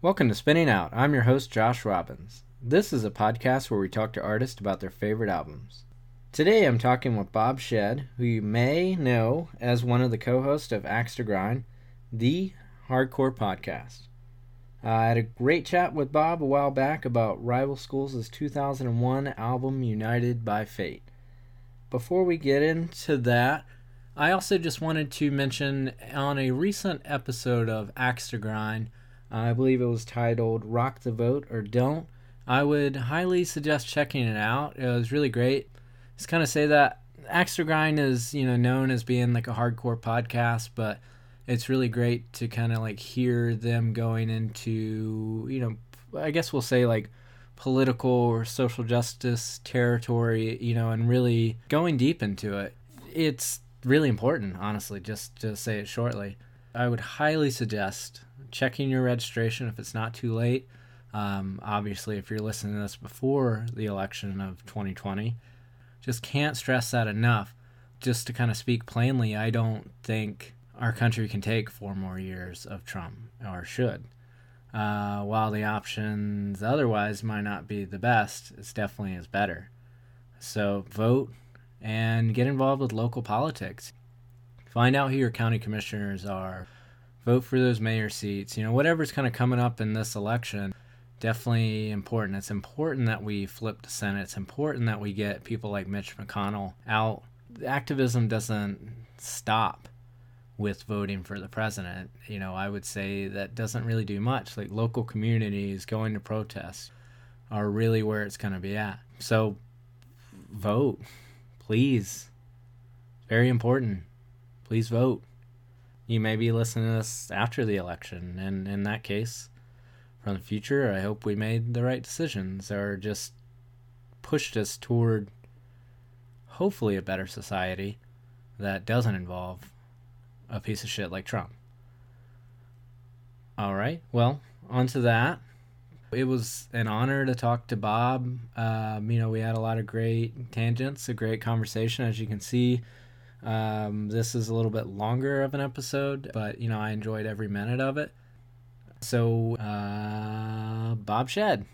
Welcome to Spinning Out. I'm your host, Josh Robbins. This is a podcast where we talk to artists about their favorite albums. Today I'm talking with Bob Shed, who you may know as one of the co hosts of Axe to Grind, the hardcore podcast. Uh, I had a great chat with Bob a while back about Rival Schools' 2001 album United by Fate. Before we get into that, I also just wanted to mention on a recent episode of Axe to Grind, I believe it was titled Rock the Vote or Don't. I would highly suggest checking it out. It was really great. Just kind of say that to Grind is, you know, known as being like a hardcore podcast, but it's really great to kind of like hear them going into, you know, I guess we'll say like political or social justice territory, you know, and really going deep into it. It's really important, honestly, just to say it shortly. I would highly suggest checking your registration if it's not too late. Um, obviously, if you're listening to this before the election of 2020, just can't stress that enough. Just to kind of speak plainly, I don't think our country can take four more years of Trump, or should. Uh, while the options otherwise might not be the best, it's definitely is better. So vote and get involved with local politics. Find out who your county commissioners are vote for those mayor seats. You know, whatever's kind of coming up in this election, definitely important. It's important that we flip the Senate. It's important that we get people like Mitch McConnell out. Activism doesn't stop with voting for the president. You know, I would say that doesn't really do much. Like local communities going to protest are really where it's going to be at. So vote, please. Very important. Please vote you may be listening to this after the election. And in that case, from the future, I hope we made the right decisions or just pushed us toward hopefully a better society that doesn't involve a piece of shit like Trump. All right, well, on to that. It was an honor to talk to Bob. Um, you know, we had a lot of great tangents, a great conversation. As you can see, um, this is a little bit longer of an episode, but you know I enjoyed every minute of it. So, uh, Bob Shed.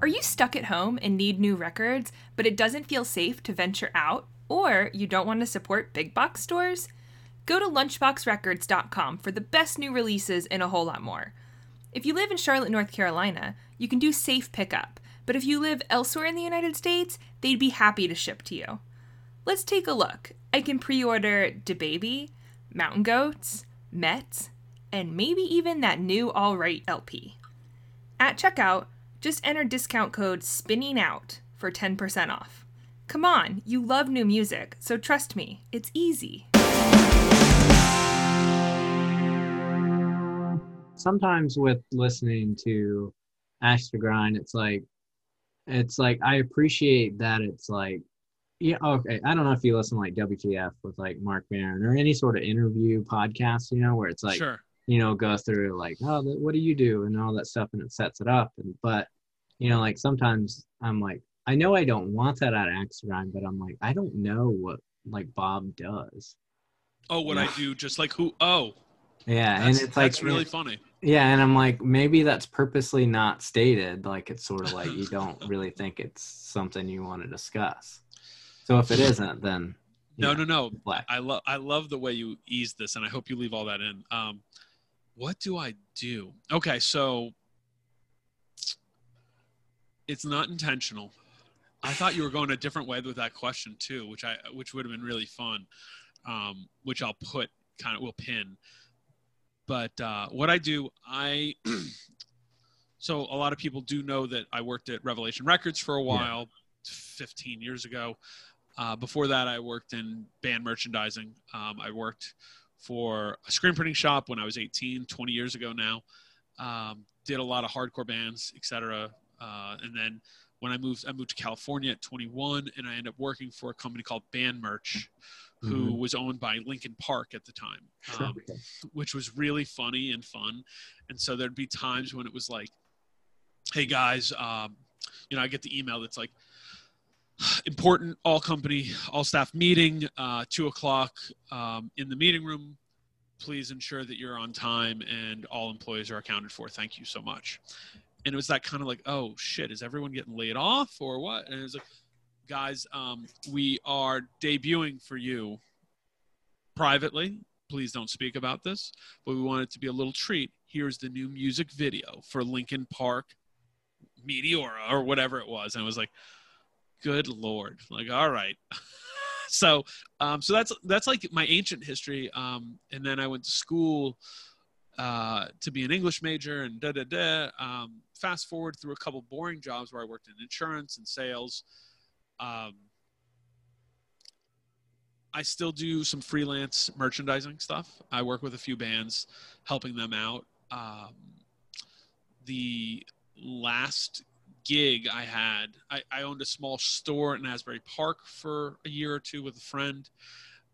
Are you stuck at home and need new records, but it doesn't feel safe to venture out? Or you don't want to support big box stores? Go to lunchboxrecords.com for the best new releases and a whole lot more. If you live in Charlotte, North Carolina, you can do safe pickup, but if you live elsewhere in the United States, they'd be happy to ship to you. Let's take a look. I can pre order DaBaby, Mountain Goats, Met, and maybe even that new All Right LP. At checkout, just enter discount code SPINNING OUT for 10% off. Come on, you love new music, so trust me, it's easy. Sometimes with listening to Axe to Grind, it's like, it's like I appreciate that it's like, yeah, okay. I don't know if you listen like WTF with like Marc Maron or any sort of interview podcast, you know, where it's like, sure. you know, go through like, oh, what do you do and all that stuff, and it sets it up. And but, you know, like sometimes I'm like, I know I don't want that at Axe to Grind, but I'm like, I don't know what like Bob does. Oh, what. I do, just like who? Oh, yeah, that's, and it's like that's really funny. Yeah, and I'm like, maybe that's purposely not stated. Like it's sort of like you don't really think it's something you want to discuss. So if it isn't, then no, know, no, no. I love I love the way you ease this, and I hope you leave all that in. Um, what do I do? Okay, so it's not intentional. I thought you were going a different way with that question too, which I which would have been really fun. Um, which I'll put kind of will pin. But uh, what I do, I so a lot of people do know that I worked at Revelation Records for a while, yeah. 15 years ago. Uh, before that, I worked in band merchandising. Um, I worked for a screen printing shop when I was 18, 20 years ago now. Um, did a lot of hardcore bands, etc. Uh, and then when I moved, I moved to California at 21, and I ended up working for a company called Band Merch, who Mhm. was owned by Linkin Park at the time, um, which was really funny and fun. And so there'd be times when it was like, "Hey guys, um, you know, I get the email that's like." Important all company, all staff meeting, uh, two o'clock um, in the meeting room. Please ensure that you're on time and all employees are accounted for. Thank you so much. And it was that kind of like, oh shit, is everyone getting laid off or what? And it was like, guys, um, we are debuting for you privately. Please don't speak about this, but we want it to be a little treat. Here's the new music video for Linkin Park Meteora or whatever it was. And it was like, good lord, like, all right. so, um, so that's that's like my ancient history. Um, and then I went to school uh, to be an English major and da da da. Um, fast forward through a couple boring jobs where I worked in insurance and sales. Um, I still do some freelance merchandising stuff. I work with a few bands, helping them out. Um, the last gig I had, I, I owned a small store in Asbury Park for a year or two with a friend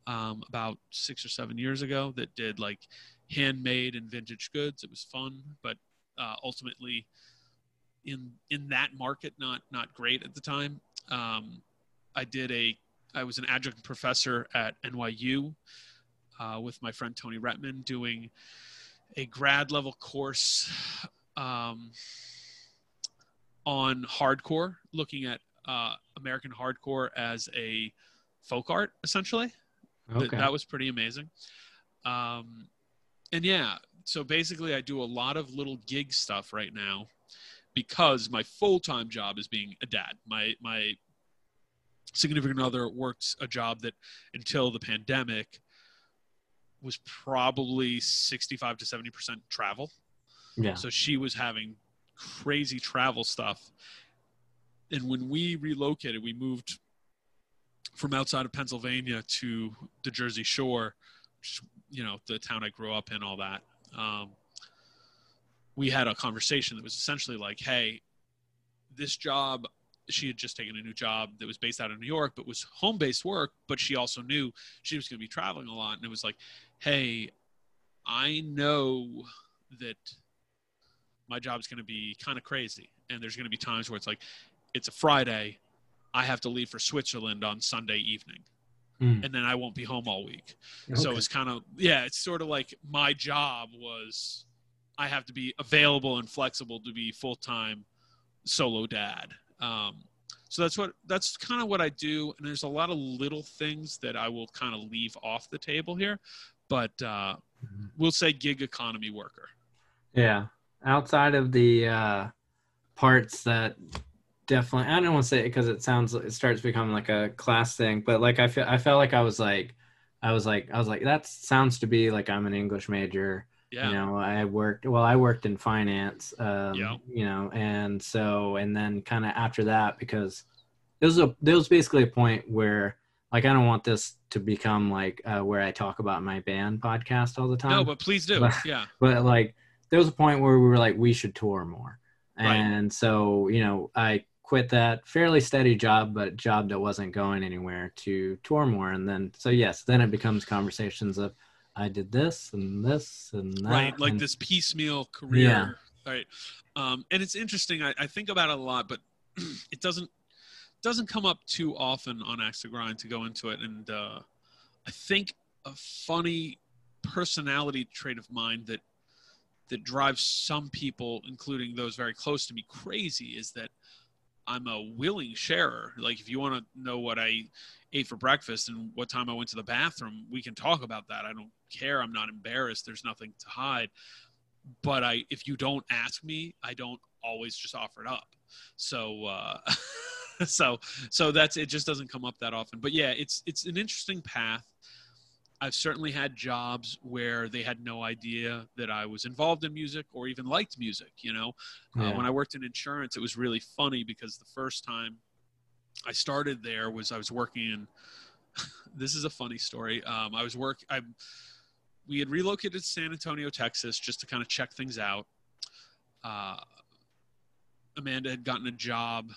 um, about six or seven years ago that did like handmade and vintage goods. It was fun, but uh, ultimately in in that market, not not great at the time. Um, I did a I was an adjunct professor at NYU uh, with my friend Tony Rettman doing a grad level course um, on hardcore, looking at uh, American hardcore as a folk art, essentially. Th- Okay. that was pretty amazing. Um, and yeah, so basically, I do a lot of little gig stuff right now because my full time job is being a dad. My my significant other worked a job that until the pandemic was probably 65 to 70 percent travel. yeah. So she was having crazy travel stuff. And when we relocated, we moved from outside of Pennsylvania to the Jersey Shore, which, you know, the town I grew up in, all that. Um, we had a conversation that was essentially like, hey, this job, she had just taken a new job that was based out of New York, but was home based work. But she also knew she was going to be traveling a lot. And it was like, hey, I know that my job's going to be kind of crazy. And there's going to be times where it's like, it's a Friday. I have to leave for Switzerland on Sunday evening. Hmm. And then I won't be home all week. So it's kind of, yeah, it's sort of like my job was I have to be available and flexible to be full time solo dad. Um, so that's what that's kind of what I do, and there's a lot of little things that I will kind of leave off the table here, but uh, Mhm. we'll say gig economy worker. Yeah. Outside of the uh, parts that definitely, I don't want to say it because it sounds, it starts becoming like a class thing, but like I feel, I felt like I was like, I was like, I was like, that sounds to be like I'm an English major. Yeah, You know, I worked, well, I worked in finance, um, Yeah. you know, and so, and then kind of after that, because there was a, there was basically a point where like, I don't want this to become like uh, where I talk about my band podcast all the time no, but please do. But- Yeah, but like there was a point where we were like we should tour more Right. and so you know i quit that fairly steady job but job that wasn't going anywhere to tour more and then so yes then it becomes conversations of i did this and this and that right. Like and- this piecemeal career. Yeah. Right. Um, and it's interesting. I, I think about it a lot, but it doesn't doesn't come up too often on Axe to Grind to go into it. And uh, I think a funny personality trait of mine that that drives some people, including those very close to me, crazy is that I'm a willing sharer. Like if you want to know what I ate for breakfast and what time I went to the bathroom, we can talk about that. I don't care. I'm not embarrassed. There's nothing to hide. But I if you don't ask me, I don't always just offer it up. So uh so so that's it just doesn't come up that often. But yeah, it's it's an interesting path. I've certainly had jobs where they had no idea that I was involved in music or even liked music, you know. Uh, when I worked in insurance, it was really funny because the first time I started there was I was working in. this is a funny story. Um, I was work. I we had relocated to San Antonio, Texas, just to kind of check things out. Uh, Amanda had gotten a job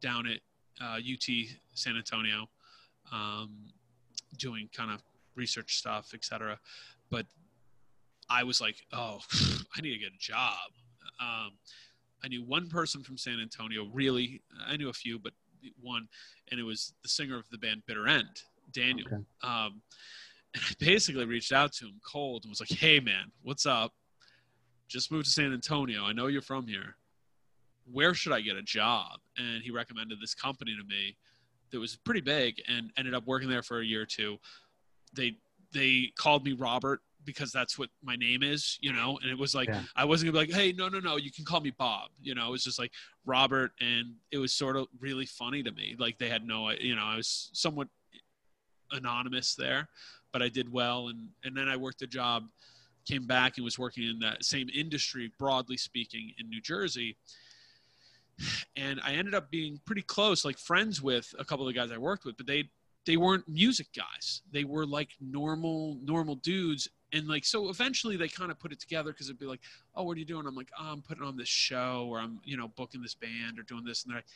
down at uh, UT San Antonio, um, doing kind of research stuff, etc. But I was like, oh, I need to get a job. Um, I knew one person from San Antonio. Really, I knew a few, but one, and it was the singer of the band Bitter End, Daniel. Okay. Um, basically reached out to him cold and was like, "Hey, man, what's up? Just moved to San Antonio. I know you're from here. Where should I get a job?" And he recommended this company to me that was pretty big and ended up working there for a year or two. They they called me Robert because that's what my name is, you know. And it was like yeah. I wasn't gonna be like, hey, no, no, no, you can call me Bob, you know. It was just like Robert, and it was sort of really funny to me. Like they had no, you know, I was somewhat anonymous there, but I did well, and and then I worked a job, came back and was working in that same industry, broadly speaking, in New Jersey. And I ended up being pretty close, like friends with a couple of the guys I worked with, but they they weren't music guys. They were like normal normal dudes and like so eventually they kind of put it together because it'd be like oh what are you doing i'm like oh i'm putting on this show or i'm you know booking this band or doing this and they're like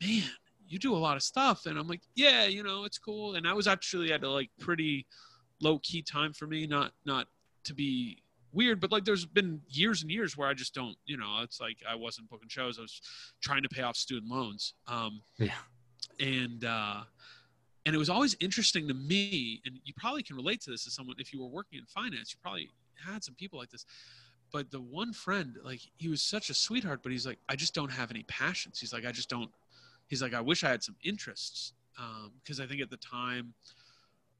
man you do a lot of stuff. And i'm like yeah you know it's cool. And i was actually at a like pretty low key time for me not not to be weird but like there's been years and years where i just don't you know it's like i wasn't booking shows. I was trying to pay off student loans. Um yeah. and uh and it was always interesting to me and you probably can relate to this as someone if you were working in finance you probably had some people like this but the one friend like he was such a sweetheart but he's like i just don't have any passions. He's like i just don't he's like i wish i had some interests because um, i think at the time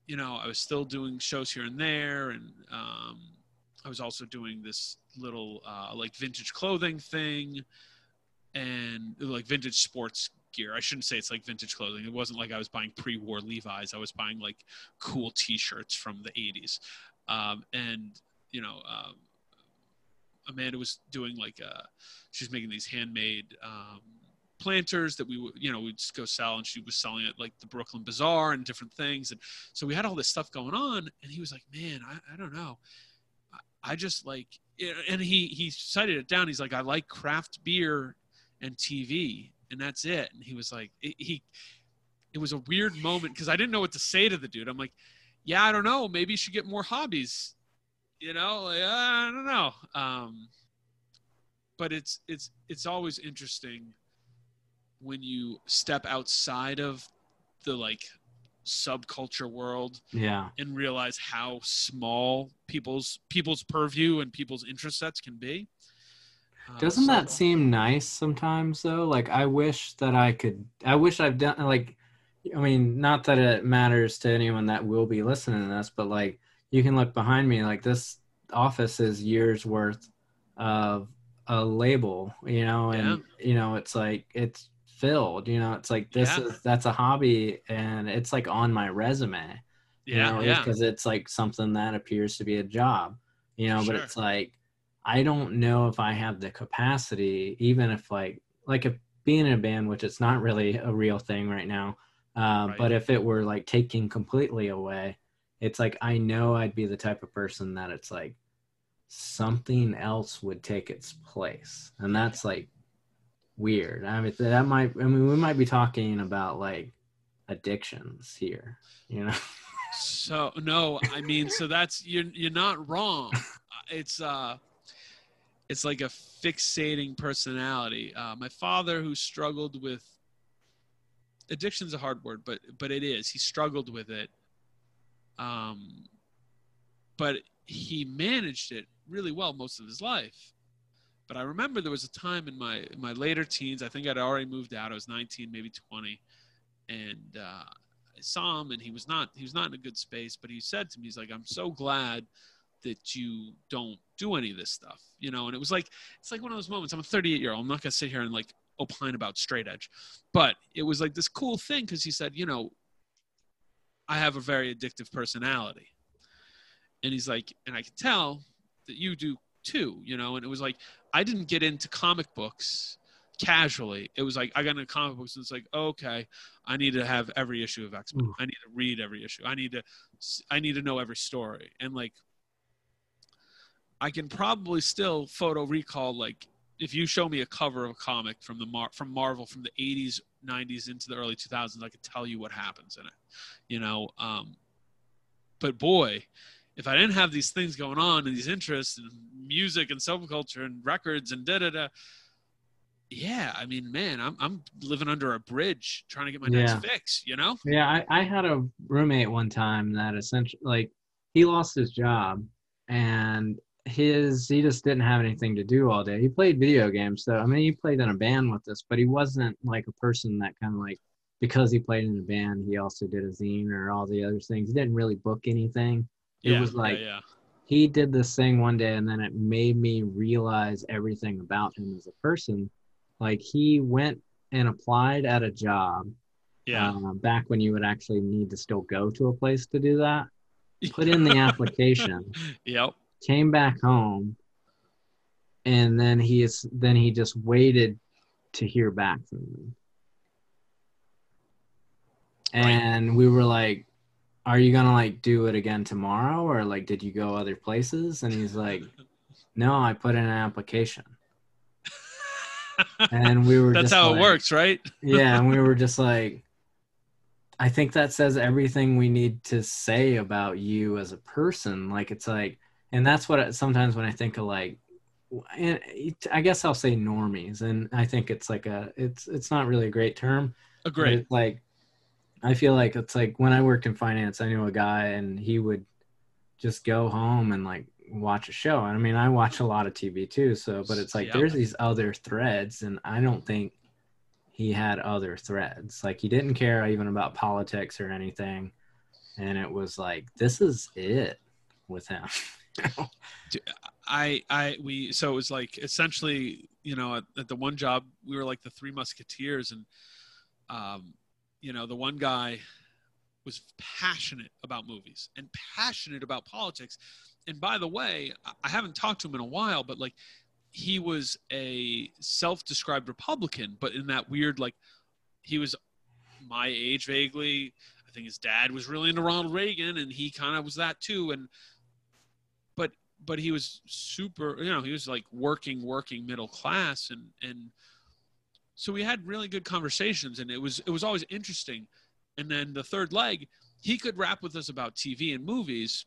you know i was still doing shows here and there and um, i was also doing this little uh, like vintage clothing thing and like vintage sports gear. I shouldn't say it's like vintage clothing. It wasn't like I was buying pre-war Levi's. I was buying like cool T-shirts from the '80s, um, and you know, um, Amanda was doing like uh, she was making these handmade um, planters that we would you know we'd just go sell, and she was selling it like the Brooklyn Bazaar and different things, and so we had all this stuff going on. And he was like, "Man, I, I don't know." I just like, and he he cited it down. He's like, I like craft beer and TV, and that's it. And he was like, it, he, it was a weird moment because I didn't know what to say to the dude. I'm like, yeah, I don't know. Maybe you should get more hobbies. You know, like, I don't know. Um, but it's it's it's always interesting when you step outside of the like subculture world yeah and realize how small people's people's purview and people's interest sets can be uh, Doesn't so, that seem nice sometimes though? Like I wish that I could I wish I've done like I mean, not that it matters to anyone that will be listening to this, but like you can look behind me like this office is years worth of a label, you know, and yeah. you know, it's like it's filled, you know, it's like this yeah. is that's a hobby and it's like on my resume. Yeah, you know, yeah. because it's like something that appears to be a job, you know, sure. but it's like I don't know if I have the capacity, even if like like if being in a band, which it's not really a real thing right now, uh, right. but if it were like taking completely away, it's like I know I'd be the type of person that it's like something else would take its place, and that's like weird. I mean, that might. I mean, we might be talking about like addictions here, you know. So no, I mean, so that's you're you're not wrong. It's uh it's like a fixating personality. Uh, my father, who struggled with addiction's a hard word, but but it is. He struggled with it, um, but he managed it really well most of his life. But I remember there was a time in my in my later teens. I think I'd already moved out. I was 19, maybe 20, and uh, I saw him, and he was not he was not in a good space. But he said to me, "He's like, I'm so glad." that you don't do any of this stuff, you know? And it was like, it's like one of those moments. I'm a 38 year old. I'm not to sit here and like opine about straight edge, but it was like this cool thing because he said, you know, I have a very addictive personality. And he's like, and I can tell that you do too, you know? And it was like, I didn't get into comic books casually. It was like I got into comic books and it's like, okay, I need to have every issue of X Men. I need to read every issue. I need to, I need to know every story. And like I can probably still photo recall like if you show me a cover of a comic from the Mar- from Marvel from the 80s, 90s into the early 2000s, I could tell you what happens in it. You know, um, but boy, if I didn't have these things going on and these interests and music and subculture and records and da da da, yeah, I mean, man, I'm I'm living under a bridge trying to get my Yeah. next fix. You know? Yeah, I, I had a roommate one time that essentially like he lost his job and his he just didn't have anything to do all day. He played video games, so I mean he played in a band with us, but he wasn't like a person that kind of like because he played in a band, he also did a zine or all the other things. He didn't really book anything. It yeah, was like yeah, yeah. he did this thing one day and then it made me realize everything about him as a person. Like he went and applied at a job yeah. uh, back when you would actually need to still go to a place to do that. Put in the application, yep. came back home, and then he is then he just waited to hear back from me. And we were like, "Are you gonna like do it again tomorrow, or like did you go other places?" And he's like, "No, I put in an application." And we were That's how like- it works, right? yeah and we were just like i think that says everything we need to say about you as a person like it's like and that's what I, sometimes when i think of like and it- i guess i'll say normies and i think it's like a it's it's not really a great term but Agreed. like i feel like it's like when i worked in finance i knew a guy and he would just go home and like watch a show. And i mean i watch a lot of tv too so but it's like there's these other threads and i don't think he had other threads. Like he didn't care even about politics or anything. And it was like this is it with him. I I we so it was like essentially you know at, at the one job we were like the three musketeers and um you know the one guy was passionate about movies and passionate about politics. And by the way I- haven't talked to him in a while but like he was a self-described Republican but in that weird like he was my age vaguely. I think his dad was really into Ronald Reagan and he kind of was that too. And but but he was super you know he was like working working middle class and and so we had really good conversations and it was it was always interesting. And then the third leg he could rap with us about tv and movies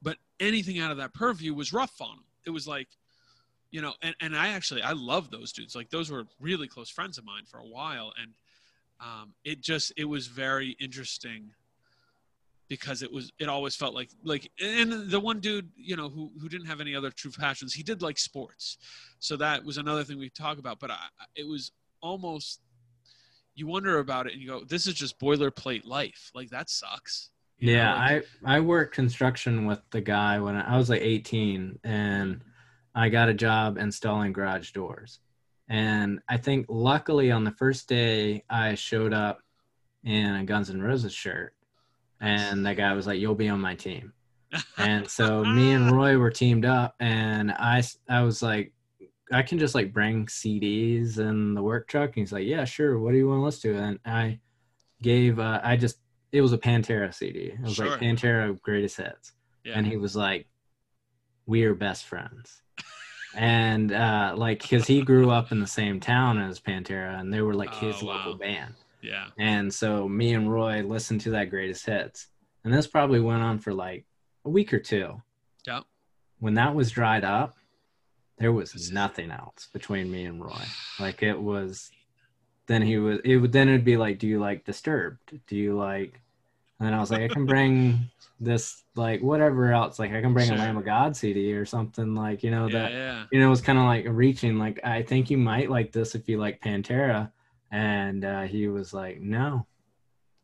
but anything out of that purview was rough on him. It was like you know and, and i actually i love those dudes. Like those were really close friends of mine for a while. And um, it just it was very interesting because it was it always felt like like and the one dude you know who who didn't have any other true passions he did like sports. So that was another thing we talk about but I, it was almost you wonder about it and you go this is just boilerplate life. Like that sucks. You know, Yeah, like- I I worked construction with the guy when I, I was like 18, and I got a job installing garage doors. And I think luckily on the first day I showed up in a Guns N' Roses shirt, and that guy was like, "You'll be on my team." And so me and Roy were teamed up, and I I was like, I can just like bring CDs in the work truck. And he's like, Yeah, sure. What do you want to listen to? And I gave uh, I just it was a Pantera CD. It was Sure. like Pantera greatest hits, yeah and he was like, "We are best friends." and uh like because he grew up in the same town as Pantera, and they were like his Oh, wow. local band. Yeah And so me and Roy listened to that greatest hits. And this probably went on for like a week or two. Yeah. When that was dried up, there was nothing else between me and Roy. Like it was then he was it would then it'd be like, Do you like disturbed? Do you like and then I was like, I can bring this like whatever else. Like I can bring Sure. a Lamb of God CD or something like, you know, yeah that yeah you know, it was kind of like reaching, like, I think you might like this if you like Pantera. And uh, he was like, no.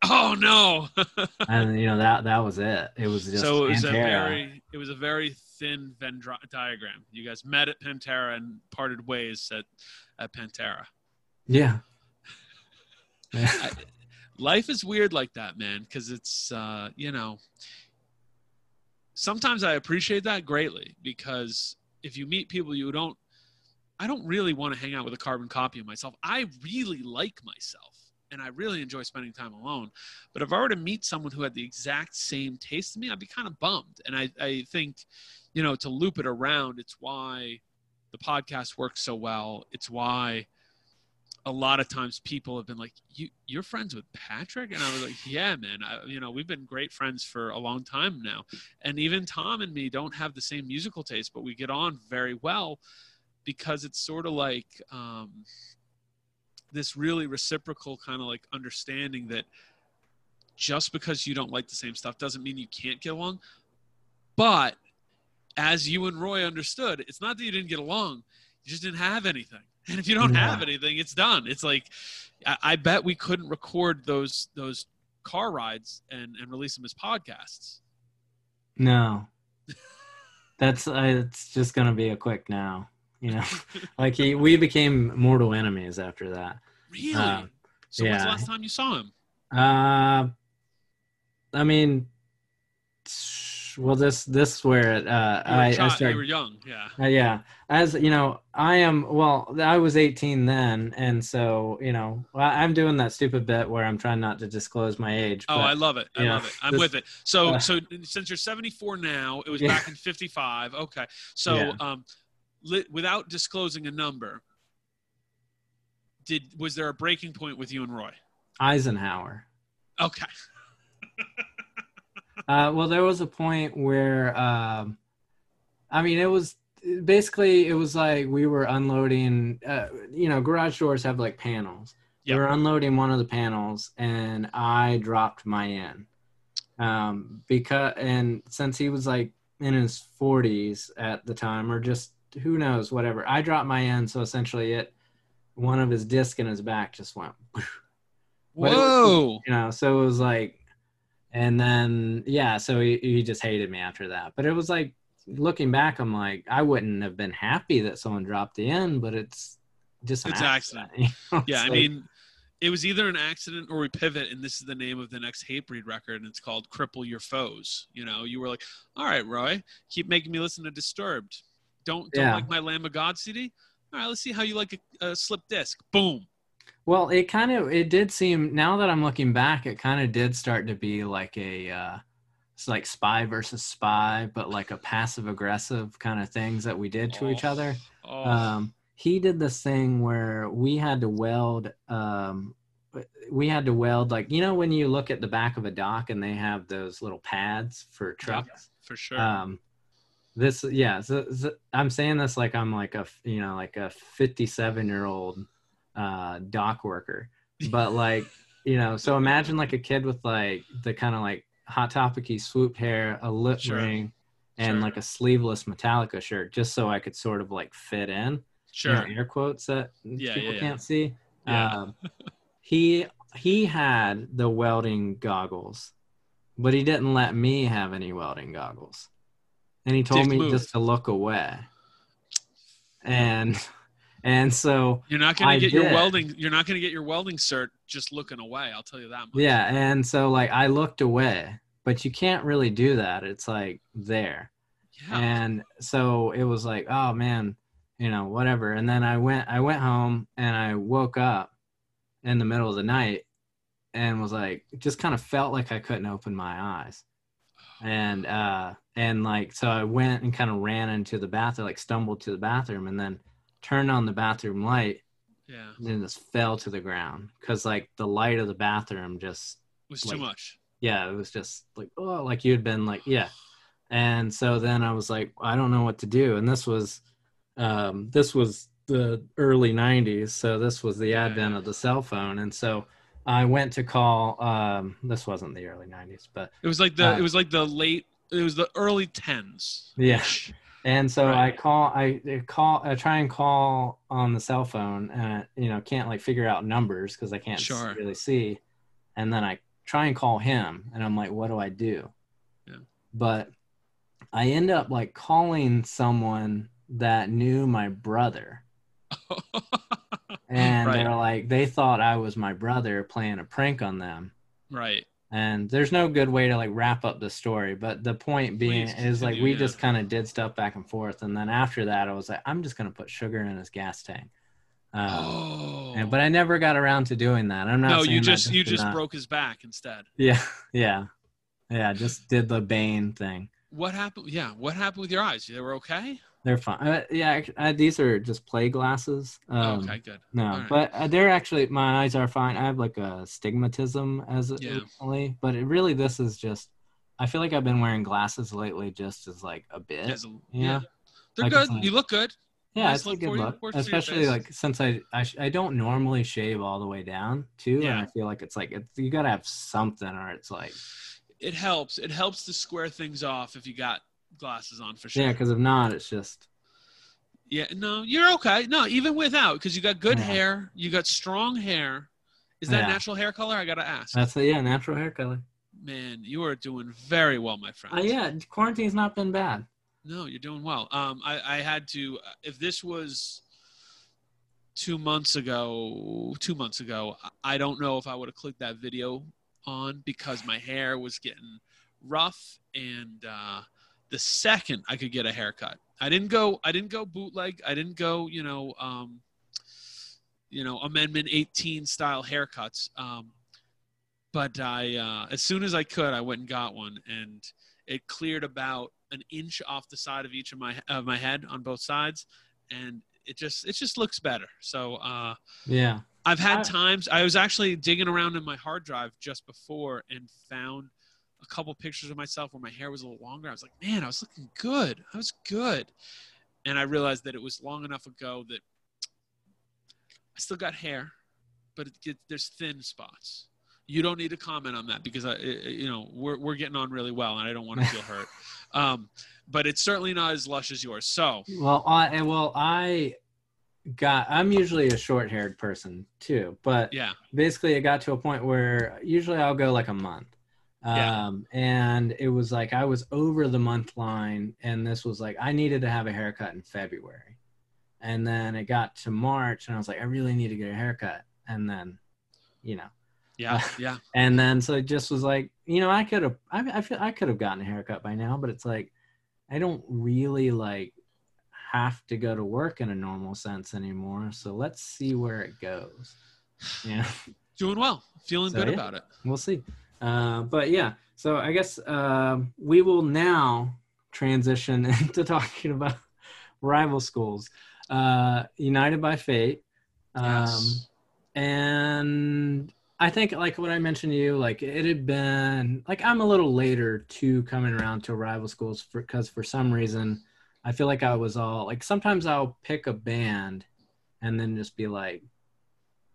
oh no And, you know, that that was it. It was just so it was a very it was a very thin venn diagram you guys met at pantera and parted ways at at pantera Yeah. I, life is weird like that, man, because it's uh, you know. Sometimes I appreciate that greatly because if you meet people you don't, I don't really want to hang out with a carbon copy of myself. I really like myself and I really enjoy spending time alone. But if I were to meet someone who had the exact same taste as me, I'd be kind of bummed. And I, I think, you know, to loop it around, it's why the podcast works so well. It's why a lot of times people have been like, "You you're friends with Patrick?" And I was like, "Yeah, man. I, you know, we've been great friends for a long time now. And even Tom and me don't have the same musical taste, but we get on very well because it's sort of like um, this really reciprocal kind of like understanding that just because you don't like the same stuff doesn't mean you can't get along. But as you and Roy understood, it's not that you didn't get along; you just didn't have anything. And if you don't Yeah. have anything, it's done. It's like I, I bet we couldn't record those those car rides and and release them as podcasts. No. That's uh, it's just gonna be a quick now. You know, like he we became mortal enemies after that. Really? Um, so when's the last time you saw him? Uh, I mean, well, this this is where it, uh, I, I started. you were young, yeah. Uh, yeah, as you know, I am. Well, I was 18 then, and so you know, I- I'm doing that stupid bit where I'm trying not to disclose my age. Oh, I love it. I yeah, love it. I'm this- with it. So, uh, so since you're 74 now, it was Yeah. back in 55. Okay. So, Yeah. um, without disclosing a number, did was there a breaking point with you and Roy? Eisenhower. Okay. Uh, well, there was a point where, um, I mean, it was basically it was like we were unloading. Uh, you know, garage doors have like panels. Yep. We were unloading one of the panels, and I dropped my in. Um, because and since he was like in his 40s at the time, or just who knows, whatever, I dropped my end, So essentially, it one of his disc in his back just went it was- Whoa. you know so it was like and then yeah so he, he just hated me after that but it was like looking back i'm like i wouldn't have been happy that someone dropped the end but it's just an It's accident, you know? Yeah, I like- mean, it was either an accident or we pivot, and this is the name of the next Hatebreed record, and it's called "Cripple Your Foes." You know, you were like, "All right, Roy, keep making me listen to Disturbed. Don't don't Yeah. like my Lamb of God CD. All right, let's see how you like a, a slip disc. Boom. well it kind of it did seem now that i'm looking back it kind of did start to be like a uh it's like spy versus spy but like a passive aggressive kind of things that we did to each Oh. other Oh, um, he did this thing where we had to weld um, we had to weld like you know when you look at the back of a dock and they have those little pads for trucks for sure. um, this yeah so, so i'm saying this like i'm like a you know like a 57 year old uh, dock worker but like you know so imagine like a kid with like the kind of like hot topicy swooped hair a lip Sure. ring and Sure. like a sleeveless metallica shirt just so i could sort of like fit in sure. you know, air quotes that Yeah, people yeah, yeah. can't see. Um, he he had the welding goggles, but he didn't let me have any welding goggles, and he told Dick me move. just to look away. And and so You're not gonna I get your welding. You're not gonna get your welding cert just looking away. I'll tell you that much. yeah, and so like I looked away, but you can't really do that. It's like there. Yeah. and so it was like oh man you know whatever and then i went i went home and i woke up in the middle of the night and was like just kind of felt like i couldn't open my eyes and uh and like so i went and kind of ran into the bathroom like stumbled to the bathroom and then turned on the bathroom light yeah. and then just fell to the ground because like the light of the bathroom just It was like- too much. yeah, it was just like oh, like you'd been like yeah, and so then I was like I don't know what to do, and this was, um, this was the early '90s, so this was the advent yeah. of the cell phone, and so I went to call. Um, this wasn't the early '90s, but It was like the. Uh, it was like the late. It was the early tens. yeah, and so Right. I call, I I call, I try and call on the cell phone, and you know can't like figure out numbers because I can't Sure. really see, and then I try and call him, and I'm like, what do I do? Yeah. But I end up like calling someone that knew my brother, and Right. they're like, they thought I was my brother playing a prank on them. right. And there's no good way to like wrap up the story, but the point being Please is like we just kind of did stuff back and forth, and then after that, I was like, I'm just gonna put sugar in his gas tank. Um, oh. and- but I never got around to doing that. I'm not. no, you that just you just not- broke his back instead. Yeah, yeah, yeah. Just did the Bane thing. What happened? Yeah, what happened with your eyes? They were okay. They're fine. Uh, yeah, uh, these are just play glasses. Um, okay, good. No, right. but uh, they're actually my eyes are fine. I have like a stigmatism as it Yeah. recently, but it really this is just. I feel like I've been wearing glasses lately, just as like a bit. A- yeah. They're Like good. like- You look good. Yeah, Nice it's a good you. look, your especially like since I, I sh- I don't normally shave all the way down too, Yeah. and I feel like it's like it's, you gotta have something, or it's like It helps. It helps to square things off if you got glasses on for sure. yeah, because if not, it's just Yeah, no, you're okay. No, even without, because you got good Yeah. hair, you got strong hair. Is that Yeah. natural hair color? I gotta ask. that's a yeah natural hair color. Man, you are doing very well, my friend. Uh, yeah, quarantine's not been bad. No, you're doing well. Um, I, I had to. If this was two months ago, two months ago, I don't know if I would have clicked that video on because my hair was getting rough, and uh, the second I could get a haircut, I didn't go. I didn't go bootleg. I didn't go. You know. Um, you know, Amendment 18 style haircuts. Um, but I, uh, as soon as I could, I went and got one, and it cleared about an inch off the side of each of my of my head on both sides, and it just it just looks better. So uh, Yeah, I've had times I was actually digging around in my hard drive just before and found a couple pictures of myself where my hair was a little longer. I was like, man, I was looking good. I was good, and I realized that it was long enough ago that I still got hair, but it get, there's thin spots. You don't need to comment on that because I, you know, we're we're getting on really well, and I don't want to feel hurt. Um, but it's certainly not as lush as yours. So well, I well I got. I'm usually a short-haired person too, but yeah, basically it got to a point where usually I'll go like a month. Yeah. Um, and it was like I was over the month line, and this was like I needed to have a haircut in February. And then it got to March, and I was like, I really need to get a haircut. And then, you know, yeah, yeah. and then so it just was like, you know, I could have, I, I feel I could have gotten a haircut by now, but it's like, I don't really like have to go to work in a normal sense anymore. So let's see where it goes. Yeah. Doing well, feeling So, good yeah. about it. we'll see. Uh, but yeah, so I guess um, we will now transition into talking about rival schools. Uh, United by Fate. Um, Yes. and I think, like what I mentioned to you, like it had been, like I'm a little later to coming around to rival schools because for some reason, I feel like I was all like sometimes I'll pick a band and then just be like,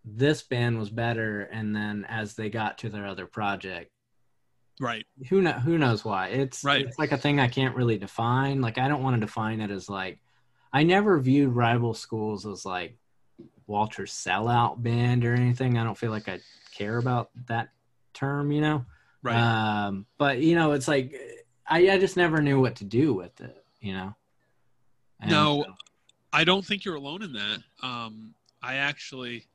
this band was better and then as they got to their other project Right. who know who knows why it's Right. it's like a thing i can't really define like i don't want to define it as like i never viewed rival schools as like walter's sellout band or anything i don't feel like i care about that term you know Right. um but you know it's like i, I just never knew what to do with it you know And No, I don't think you're alone in that. Um, I actually,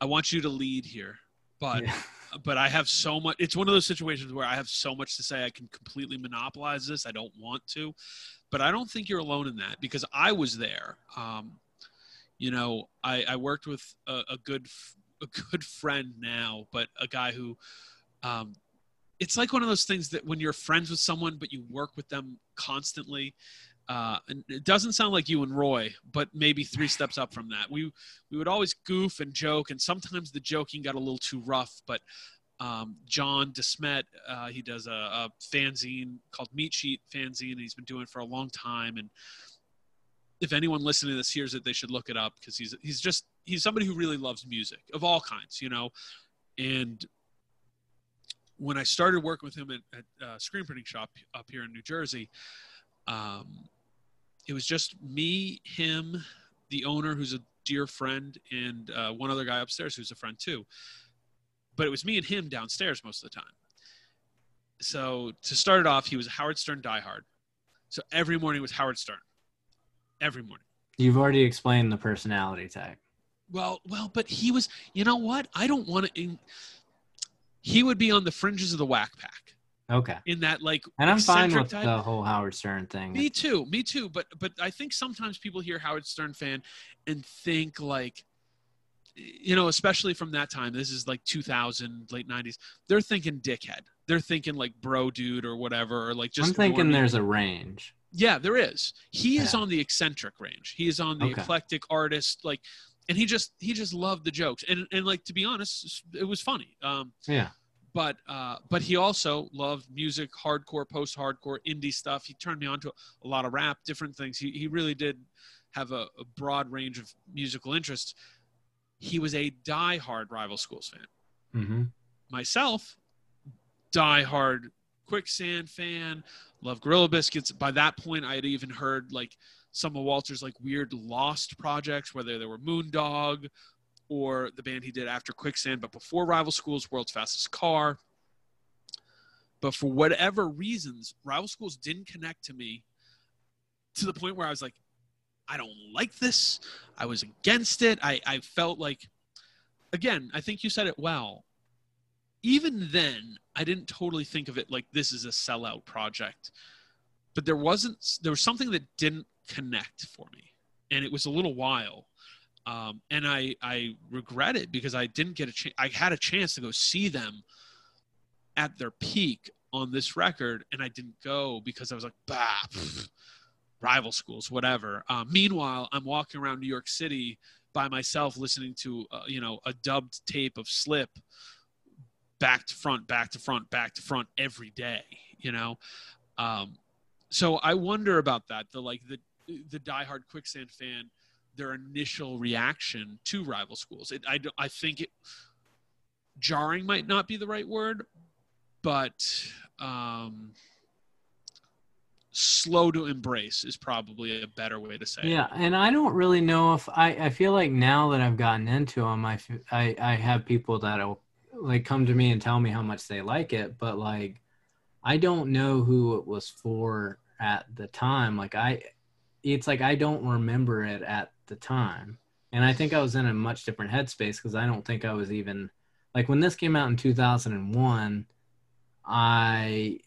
I want you to lead here, but yeah. but I have so much. It's one of those situations where I have so much to say. I can completely monopolize this. I don't want to, but I don't think you're alone in that because I was there. Um, you know, I, I worked with a, a good a good friend now, but a guy who. Um, it's like one of those things that when you're friends with someone, but you work with them constantly, uh, it doesn't sound like you and Roy, but maybe three steps up from that. We we would always goof and joke, and sometimes the joking got a little too rough. But um, John Desmet, uh, he does a, a fanzine called Meat Sheet Fanzine, and he's been doing it for a long time. And if anyone listening to this hears it, they should look it up because he's he's just he's somebody who really loves music of all kinds, you know. And when I started working with him at, at uh, screen printing shop up here in New Jersey, um, it was just me, him, the owner, who's a dear friend, and uh, one other guy upstairs who's a friend too. But it was me and him downstairs most of the time. So to start it off, he was a Howard Stern diehard. So every morning was Howard Stern. Every morning. you've already explained the personality type Well, well, but he was. You know what? I don't want to. He would be on the fringes of the Wack Pack okay in that like and i'm fine with type. the whole howard stern thing Me too, me too. But but I think sometimes people hear Howard Stern fan and think like, you know, especially from that time. This is like 2000, late 90s. They're thinking dickhead. They're thinking like bro dude or whatever, or like just. i'm thinking normie. there's a range Yeah, there is. He is on the eccentric range. He is on the Okay. eclectic artist, like, and he just he just loved the jokes, and and like to be honest, it was funny. Um, Yeah. But uh, but he also loved music, hardcore, post-hardcore, indie stuff. He turned me on to a lot of rap, different things. He he really did have a, a broad range of musical interests. He was a die-hard Rival Schools fan. Mm-hmm. Myself, die-hard Quicksand fan. Love Gorilla Biscuits. By that point, I had even heard like some of Walter's like weird lost projects, whether they were Moondog or the band he did after Quicksand, but before Rival Schools, World's Fastest Car. But for whatever reasons, Rival Schools didn't connect to me to the point where I was like, I don't like this. I was against it. I, I felt like, again, I think you said it well. Even then, I didn't totally think of it like this is a sellout project. But there wasn't, there was something that didn't connect for me. And it was a little while um, and I I regret it because I didn't get a chance. I had a chance to go see them at their peak on this record, and I didn't go because I was like, bah, pff, rival schools, whatever. Uh, meanwhile, I'm walking around New York City by myself, listening to uh, you know a dubbed tape of Slip, back to front, back to front, back to front every day. You know, um, so I wonder about that. The like the the diehard quicksand fan their initial reaction to rival schools. It, I, I think it jarring might not be the right word, but um, slow to embrace is probably a better way to say it. Yeah, and I don't really know if I. I feel like now that I've gotten into them, I I have people that'll like come to me and tell me how much they like it, but like I don't know who it was for at the time. Like I, it's like I don't remember it at the time, and I think I was in a much different headspace because I don't think I was even like when this came out in two thousand and one. I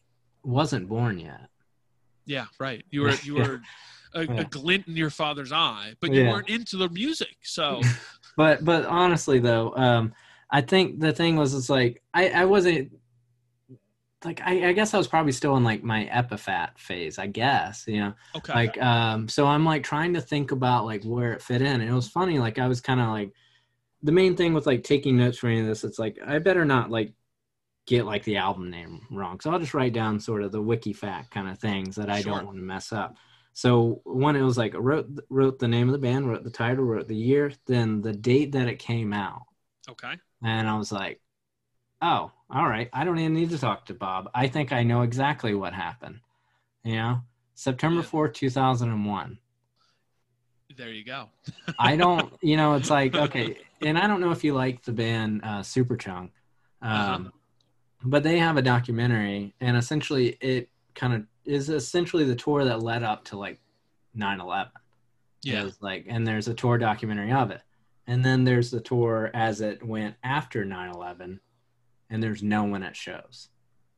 wasn't born yet. Yeah, right. You were you were a, Yeah. a glint in your father's eye, but you Yeah. weren't into the music. So but but honestly though um i think the thing was it's like i i wasn't like I, I guess i was probably still in like my Epitaph phase i guess you know? Okay, like um so i'm like trying to think about like where it fit in and it was funny like i was kind of like the main thing with like taking notes for any of this it's like i better not like get like the album name wrong so i'll just write down sort of the wiki fact kind of things that i Sure. don't want to mess up. So one it was like I wrote wrote the name of the band wrote the title wrote the year then the date that it came out. Okay, and i was like oh all right i don't even need to talk to bob i think i know exactly what happened you know september Yeah. 4th 2001 there you go. I don't, you know, it's like okay, and I don't know if you like the band uh, Superchunk, um, Uh-huh. but they have a documentary, and essentially it kind of is essentially the tour that led up to like 9/11. Yeah, Is like, and there's a tour documentary of it, and then there's the tour as it went after 9/11, and there's no one at shows.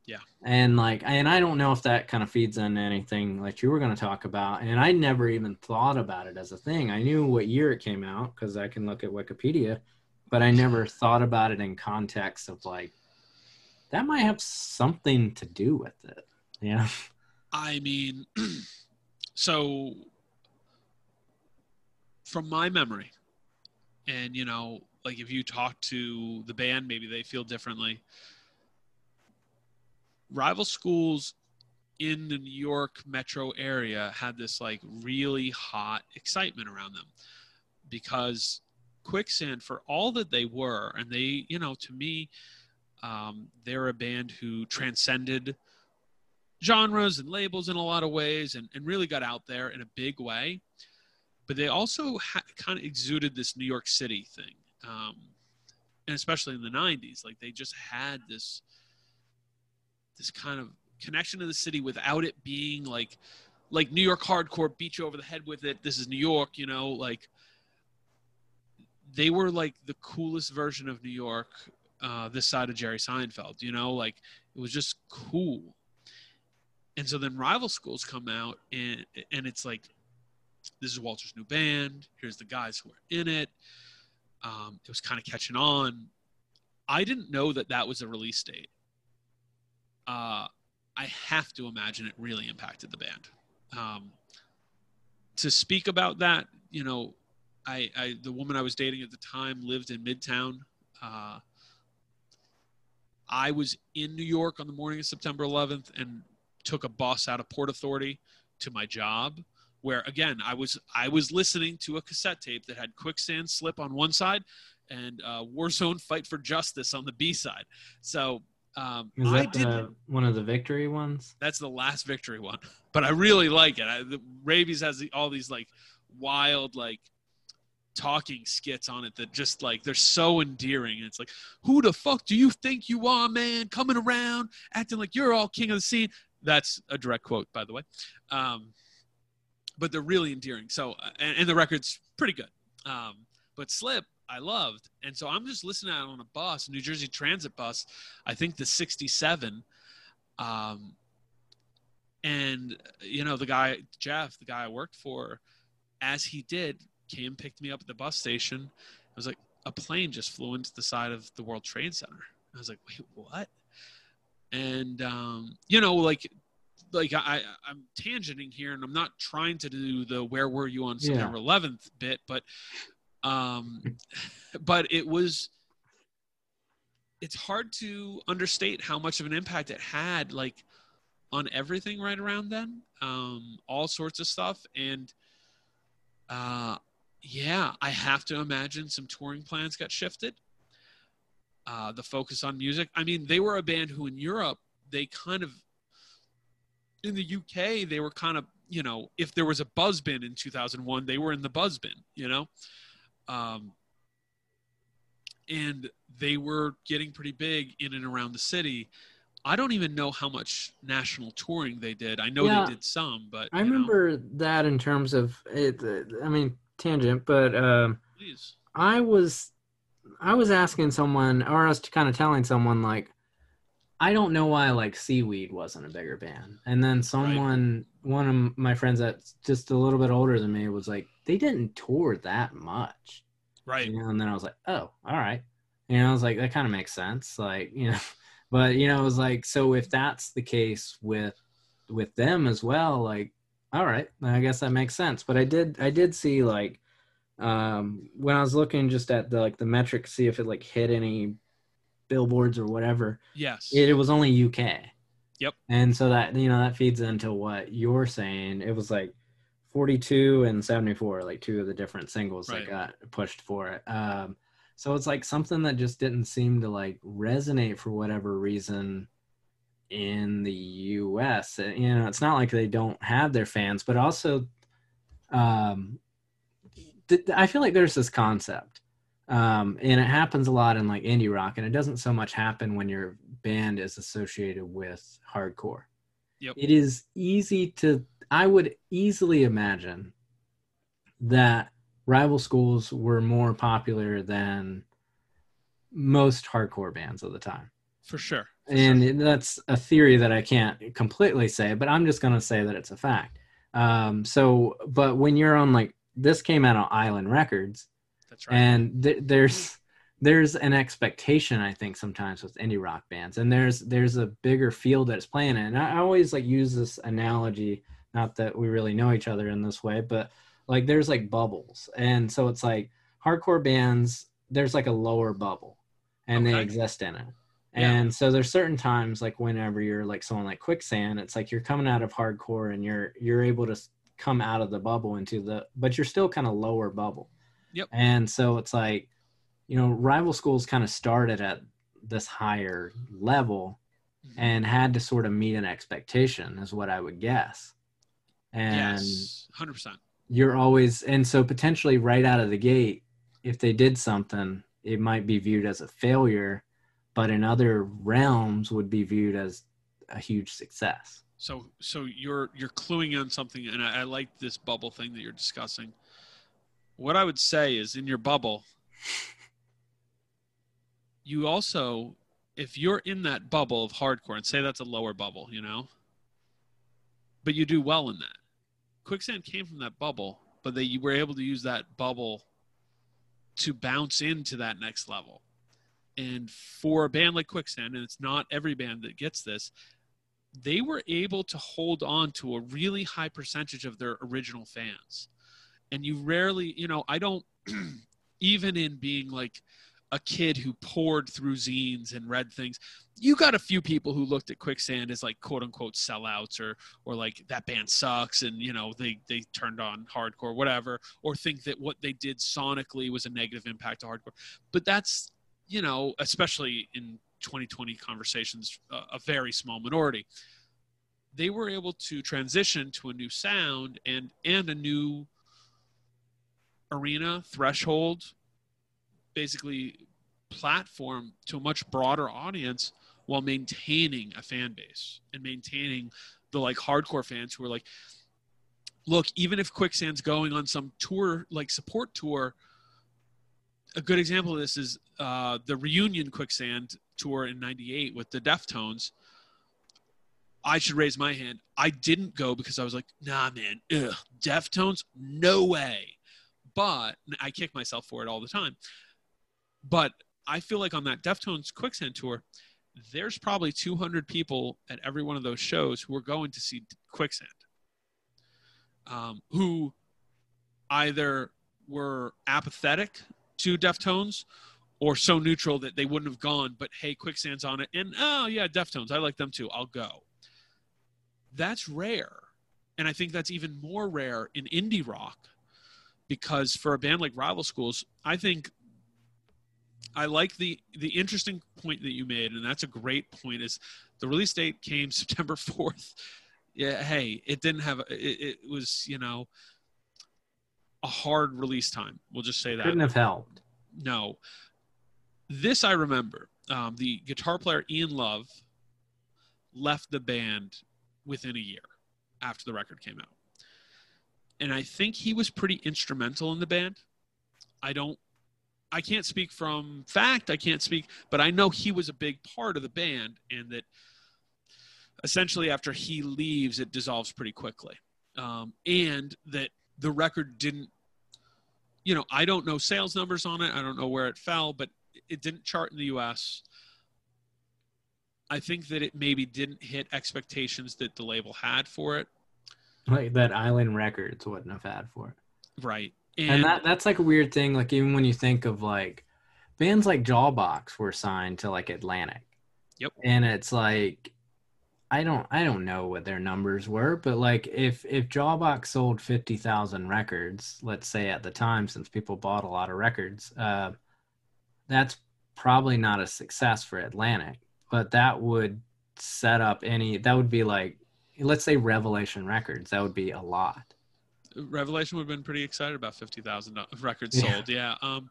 Yeah. And like, and I don't know if that kind of feeds into anything like you were going to talk about. And I never even thought about it as a thing. I knew what year it came out because I can look at Wikipedia, but I never thought about it in context of like, that might have something to do with it. Yeah. I mean, so from my memory, and you know, like if you talk to the band, maybe they feel differently. Rival schools in the New York metro area had this like really hot excitement around them because Quicksand, for all that they were, and they, you know, to me, um, they're a band who transcended genres and labels in a lot of ways and, and really got out there in a big way. But they also ha- kind of exuded this New York City thing. Um, and especially in the 90s, like they just had this this kind of connection to the city without it being like like New York hardcore beat you over the head with it. This is New York, you know, like they were like the coolest version of New York uh, this side of Jerry Seinfeld, you know, like it was just cool. And so then rival schools come out and and it's like this is Walter's new band. Here's the guys who are in it. Um, it was kind of catching on. I didn't know that that was a release date. Uh, I have to imagine it really impacted the band. um, to speak about that, you know, I, I the woman I was dating at the time lived in Midtown. Uh, I was in New York on the morning of September 11th and took a bus out of Port Authority to my job where again I was I was listening to a cassette tape that had Quicksand Slip on one side and uh, Warzone Fight for Justice on the B side. So um, Is I that did the, one of the victory ones? that's the last victory one, but I really like it. I, the, Rabies has the, all these like wild like talking skits on it that just like they're so endearing. And it's like, who the fuck do you think you are, man? Coming around acting like you're all king of the scene. That's a direct quote, by the way. Um, but they're really endearing. So, uh, and, and the record's pretty good. Um, but Slip, I loved, and so I'm just listening to it on a bus, New Jersey Transit bus. I think the '67. Um, and you know the guy Jeff, the guy I worked for, as he did, came picked me up at the bus station. I was like, a plane just flew into the side of the World Trade Center. I was like, wait, what? And um, you know, like like I, I'm tangenting here, and I'm not trying to do the "Where were you on Yeah. September 11th" bit, but um, but it was. It's hard to understate how much of an impact it had, like on everything right around then, um, all sorts of stuff, and uh, yeah, I have to imagine some touring plans got shifted. Uh, the focus on music. I mean, they were a band who in Europe they kind of in the UK, they were kind of, you know, if there was a buzz bin in 2001, they were in the buzz bin, you know? Um, and they were getting pretty big in and around the city. I don't even know how much national touring they did. I know Yeah. they did some, but I you know, remember that in terms of it. I mean, tangent, but um, please. I was I was asking someone, or I was kind of telling someone like, I don't know why like Seaweed wasn't a bigger band, and then someone, one of my friends that's just a little bit older than me, was like, they didn't tour that much, Right. you know. And then I was like, oh, all right, you know, I was like, that kind of makes sense, like you know, but you know, it was like, so if that's the case with with them as well, like, all right, I guess that makes sense. But I did I did see like um when i was looking just at the like the metrics see if it like hit any billboards or whatever Yes. it, it was only uk Yep. and so that you know that feeds into what you're saying it was like 42 and 74 like two of the different singles Right. that got pushed for it um so it's like something that just didn't seem to like resonate for whatever reason in the us Uh, you know it's not like they don't have their fans but also um th- I feel like there's this concept, um, and it happens a lot in like indie rock, and it doesn't so much happen when your band is associated with hardcore. Yep. It is easy to, I would easily imagine that rival schools were more popular than most hardcore bands of the time. For sure. For And sure. that's a theory that I can't completely say, but I'm just going to say that it's a fact. Um, so, but when you're on like this came out on Island Records, That's right. and th- there's there's an expectation I think sometimes with indie rock bands, and there's there's a bigger field that's playing it. And I, always like use this analogy, not that we really know each other in this way, but like there's like bubbles, and so it's like hardcore bands. There's like a lower bubble, and they exist in it. Yeah. And so there's certain times like whenever you're like someone like quicksand, it's like you're coming out of hardcore and you're you're able to come out of the bubble into the but you're still kind of lower bubble. Yep. And so it's like, you know, rival schools kind of started at this higher level Mhm. and had to sort of meet an expectation is what I would guess. And yes. 100%. you're always and so potentially right out of the gate if they did something it might be viewed as a failure but in other realms would be viewed as a huge success So so you're you're cluing on something, and I, I like this bubble thing that you're discussing. What I would say is, in your bubble, you also, if you're in that bubble of hardcore, and say that's a lower bubble, you know, but you do well in that. Quicksand came from that bubble, but they were able to use that bubble to bounce into that next level. And for a band like Quicksand, and it's not every band that gets this, they were able to hold on to a really high percentage of their original fans. And you rarely, you know, I don't, even in being like a kid who poured through zines and read things, you got a few people who looked at Quicksand as like quote unquote sellouts or or like that band sucks and you know they they turned on hardcore whatever or think that what they did sonically was a negative impact to hardcore. But that's you know especially in 2020 conversations a very small minority they were able to transition to a new sound and and a new arena threshold basically platform to a much broader audience while maintaining a fan base and maintaining the like hardcore fans who are like look even if quicksand's going on some tour like support tour a good example of this is uh, the reunion quicksand tour in 98 with the deftones. I should raise my hand. I didn't go because i was like nah man. Ugh, deftones? No way but i kick myself for it all the time but i feel like on that deftones quicksand tour there's probably 200 people at every one of those shows who are going to see quicksand. Um, who either were apathetic to deftones or so neutral that they wouldn't have gone but hey quicksand's on it and oh yeah deftones i like them too i'll go. That's rare and i think that's even more rare in indie rock because for a band like rival schools i think i like the the interesting point that you made and that's a great point is the release date came september 4th yeah hey it didn't have it, it was you know a hard release time we'll just say that Couldn't have helped. no. This I remember. Um, the guitar player Ian Love left the band within a year after the record came out. And I think he was pretty instrumental in the band. I don't, I can't speak from fact, I can't speak, but I know he was a big part of the band and that essentially after he leaves, it dissolves pretty quickly. Um, and that the record didn't you know, I don't know sales numbers on it. I don't know where it fell, but it didn't chart in the US. I think that it maybe didn't hit expectations that the label had for it. Like that Island Records wouldn't have had for it. Right. And, that that's like a weird thing. Like even when you think of like bands like Jawbox were signed to like Atlantic. Yep. And it's like I don't I don't know what their numbers were, but like if if Jawbox sold fifty thousand records, let's say at the time, since people bought a lot of records, uh, that's probably not a success for Atlantic. But that would set up any that would be like let's say Revelation Records, that would be a lot. Revelation would have been pretty excited about 50,000 records Yeah. sold. Yeah. Um,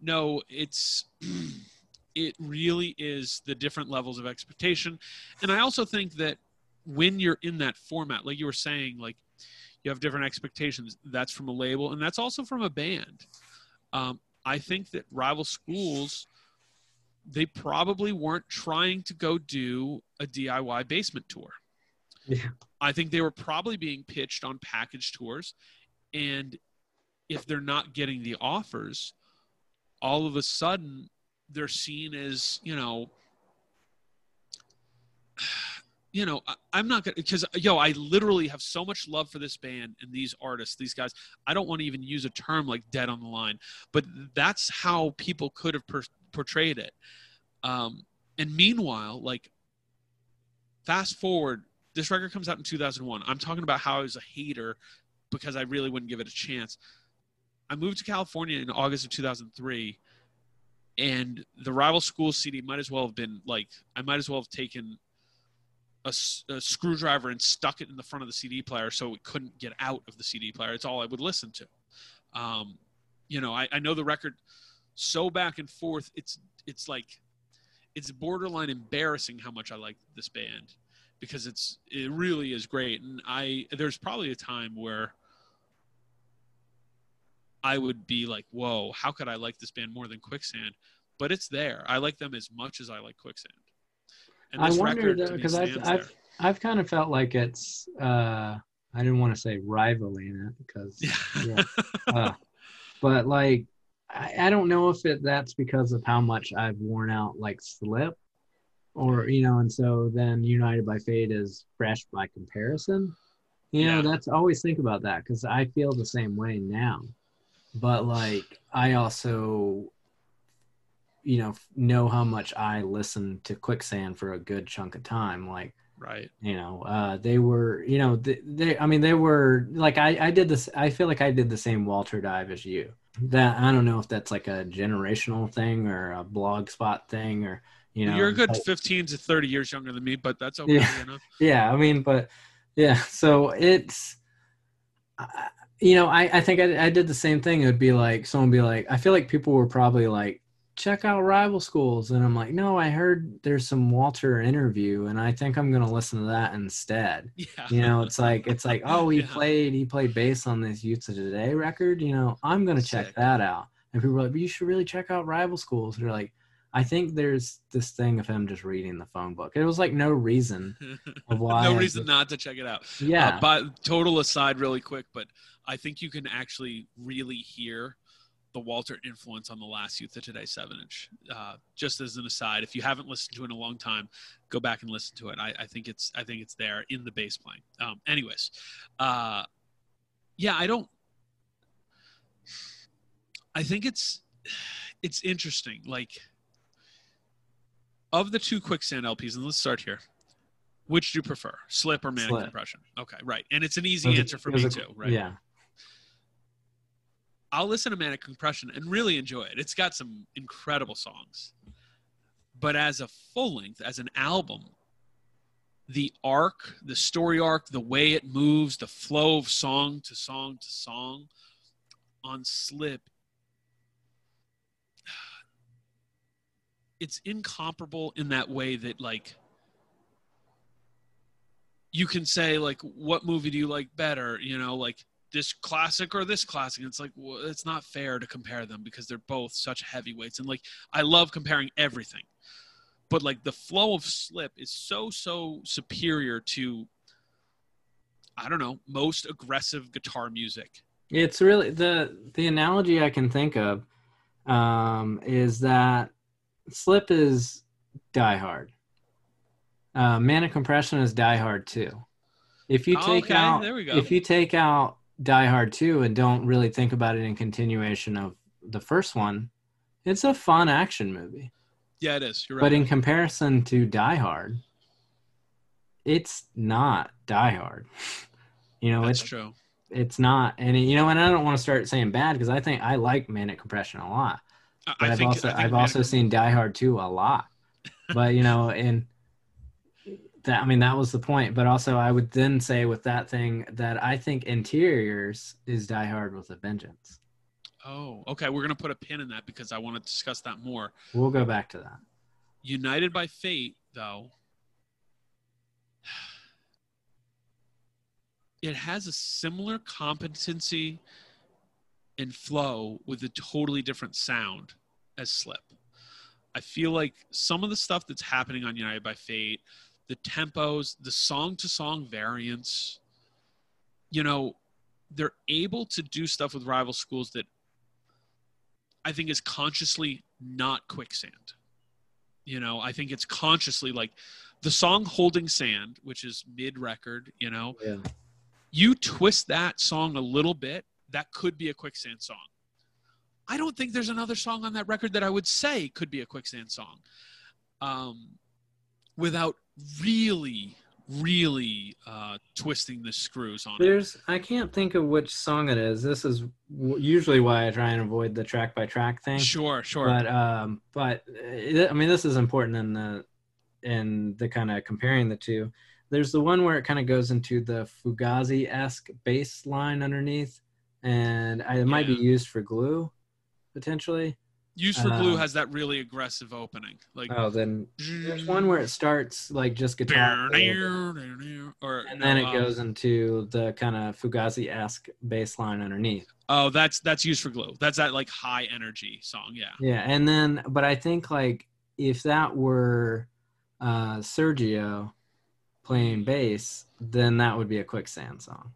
no, it's, it really is the different levels of expectation. And I also think that when you're in that format, like you were saying, like you have different expectations, that's from a label and that's also from a band. Um, I think that rival schools, they probably weren't trying to go do a DIY basement tour. Yeah. I think they were probably being pitched on package tours. And if they're not getting the offers, all of a sudden they're seen as, you know, you know, I, I'm not gonna because yo, I literally have so much love for this band and these artists, these guys. I don't want to even use a term like "dead on the line," but that's how people could have per- portrayed it. Um, and meanwhile, like, fast forward, this record comes out in 2001. I'm talking about how I was a hater because I really wouldn't give it a chance. I moved to California in August of 2003, and the Rival school CD might as well have been like I might as well have taken a screwdriver and stuck it in the front of the CD player so it couldn't get out of the CD player. It's all I would listen to. Um, you know, I, I know the record so back and forth. It's it's like it's borderline embarrassing how much I like this band because it's it really is great. And I there's probably a time where I would be like, "Whoa, how could I like this band more than Quicksand?" But it's there. I like them as much as I like Quicksand. And I wonder though, because I've I've there. I've kind of felt like it's uh I didn't want to say rivaling it because Yeah. uh, but like I, I don't know if it that's because of how much I've worn out like slip or you know, and so then United by Fate is fresh by comparison. You know, Yeah. that's always think about that because I feel the same way now. But like, I also, you know, know how much I listen to Quicksand for a good chunk of time. Like, Right. you know uh they were you know they, they i mean they were like i i did this i feel like i did the same walter dive as you that i don't know if that's like a generational thing or a blog spot thing or you know You're a good but- 15 to 30 years younger than me, but that's okay. Yeah. You know? yeah i mean but yeah so it's you know i i think I, I did the same thing it would be like someone be like i feel like people were probably like check out rival schools and i'm like no i heard there's some walter interview and i think i'm gonna listen to that instead Yeah. you know it's like it's like oh he Yeah. played he played bass on this youths of today record you know i'm gonna check that out and people like but you should really check out rival schools And they're like i think there's this thing of him just reading the phone book it was like no reason of why no reason not to check it out. yeah Uh, but total aside, really quick, but I think you can actually really hear the Walter influence on the last Youth of Today seven inch. Uh, just as an aside, if you haven't listened to it in a long time, go back and listen to it. I, I think it's I think it's there in the bass playing. Um, anyways, uh, yeah, I don't. I think it's it's interesting. Like of the two quicksand LPs, and let's start here. Which do you prefer, slip or manic Slip. compression? Okay, right, and it's an easy answer for me a- too, right? yeah I'll listen to Manic Compression and really enjoy it. It's got some incredible songs. But as a full length, as an album, the arc, the story arc, the way it moves, the flow of song to song to song on Slip, it's incomparable in that way that, like, you can say, like, what movie do you like better? You know, like, this classic or this classic. It's like well, it's not fair to compare them because they're both such heavyweights. And like I love comparing everything, but like the flow of Slip is so so superior to I don't know most aggressive guitar music. It's really the the analogy I can think of um, is that Slip is Die Hard. Uh, Manic Compression is Die Hard too. If you take Okay, out there we go. if you take out Die Hard 2 and don't really think about it in continuation of the first one, it's a fun action movie. Yeah, it is. You're right. But in comparison to Die Hard, it's not Die Hard. You know, That's it's true. it's not and you know and i don't want to start saying bad because i think i like manic compression a lot I, but I i've think also I i've also seen die hard 2 a lot but you know and that i mean that was the point but also i would then say with that thing that i think interiors is die hard with a vengeance Oh, okay. We're gonna put a pin in that because I want to discuss that more. we'll go back to that United by Fate, though, it has a similar competency and flow with a totally different sound as Slip. I feel like some of the stuff that's happening on United by Fate, the tempos, the song to song variants, you know, they're able to do stuff with rival schools that I think is consciously not quicksand you know i think it's consciously like the song holding sand which is mid record you know yeah you twist that song a little bit that could be a quicksand song. I don't think there's another song on that record that i would say could be a quicksand song um, without really really uh, twisting the screws on it. There's i can't think of which song it is. This is w- usually why i try and avoid the track by track thing. Sure sure. But um but uh, i mean this is important in the in the kind of comparing the two. There's the one where it kind of goes into the fugazi-esque bass line underneath and I, it might be used for glue potentially use for glue uh, has that really aggressive opening like oh then there's one where it starts like just guitar or and then no, it um, goes into the kind of fugazi-esque bass line underneath Oh, that's that's used for glue. That's that like high energy song. Yeah. Yeah, and then but I think like if that were uh Sergio playing bass, then that would be a quicksand song.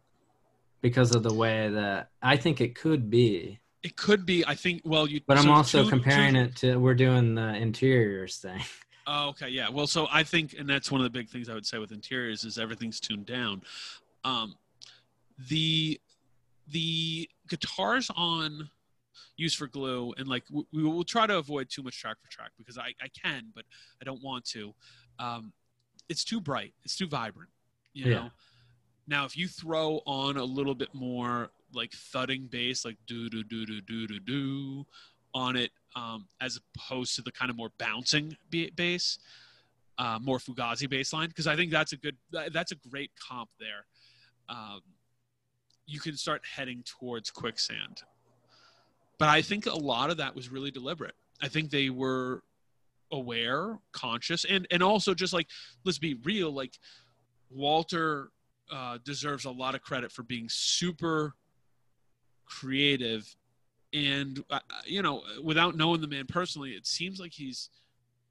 Because of the way that I think it could be. It could be. I think. Well, you. But I'm also two- comparing two- it to we're doing the interiors thing. Oh, okay, yeah. Well, so I think, and that's one of the big things I would say with interiors is everything's tuned down. Um, the the guitars on use for glue and like we, we will try to avoid too much track for track because I, I can but i don't want to um, it's too bright it's too vibrant you Yeah. know now if you throw on a little bit more like thudding bass like do do do do do do do on it um, as opposed to the kind of more bouncing bass uh, more fugazi bass line because i think that's a good that's a great comp there um, you can start heading towards quicksand but I think a lot of that was really deliberate. I think they were aware, conscious, and and also just like let's be real, like Walter uh, deserves a lot of credit for being super creative, and uh, you know, without knowing the man personally, it seems like he's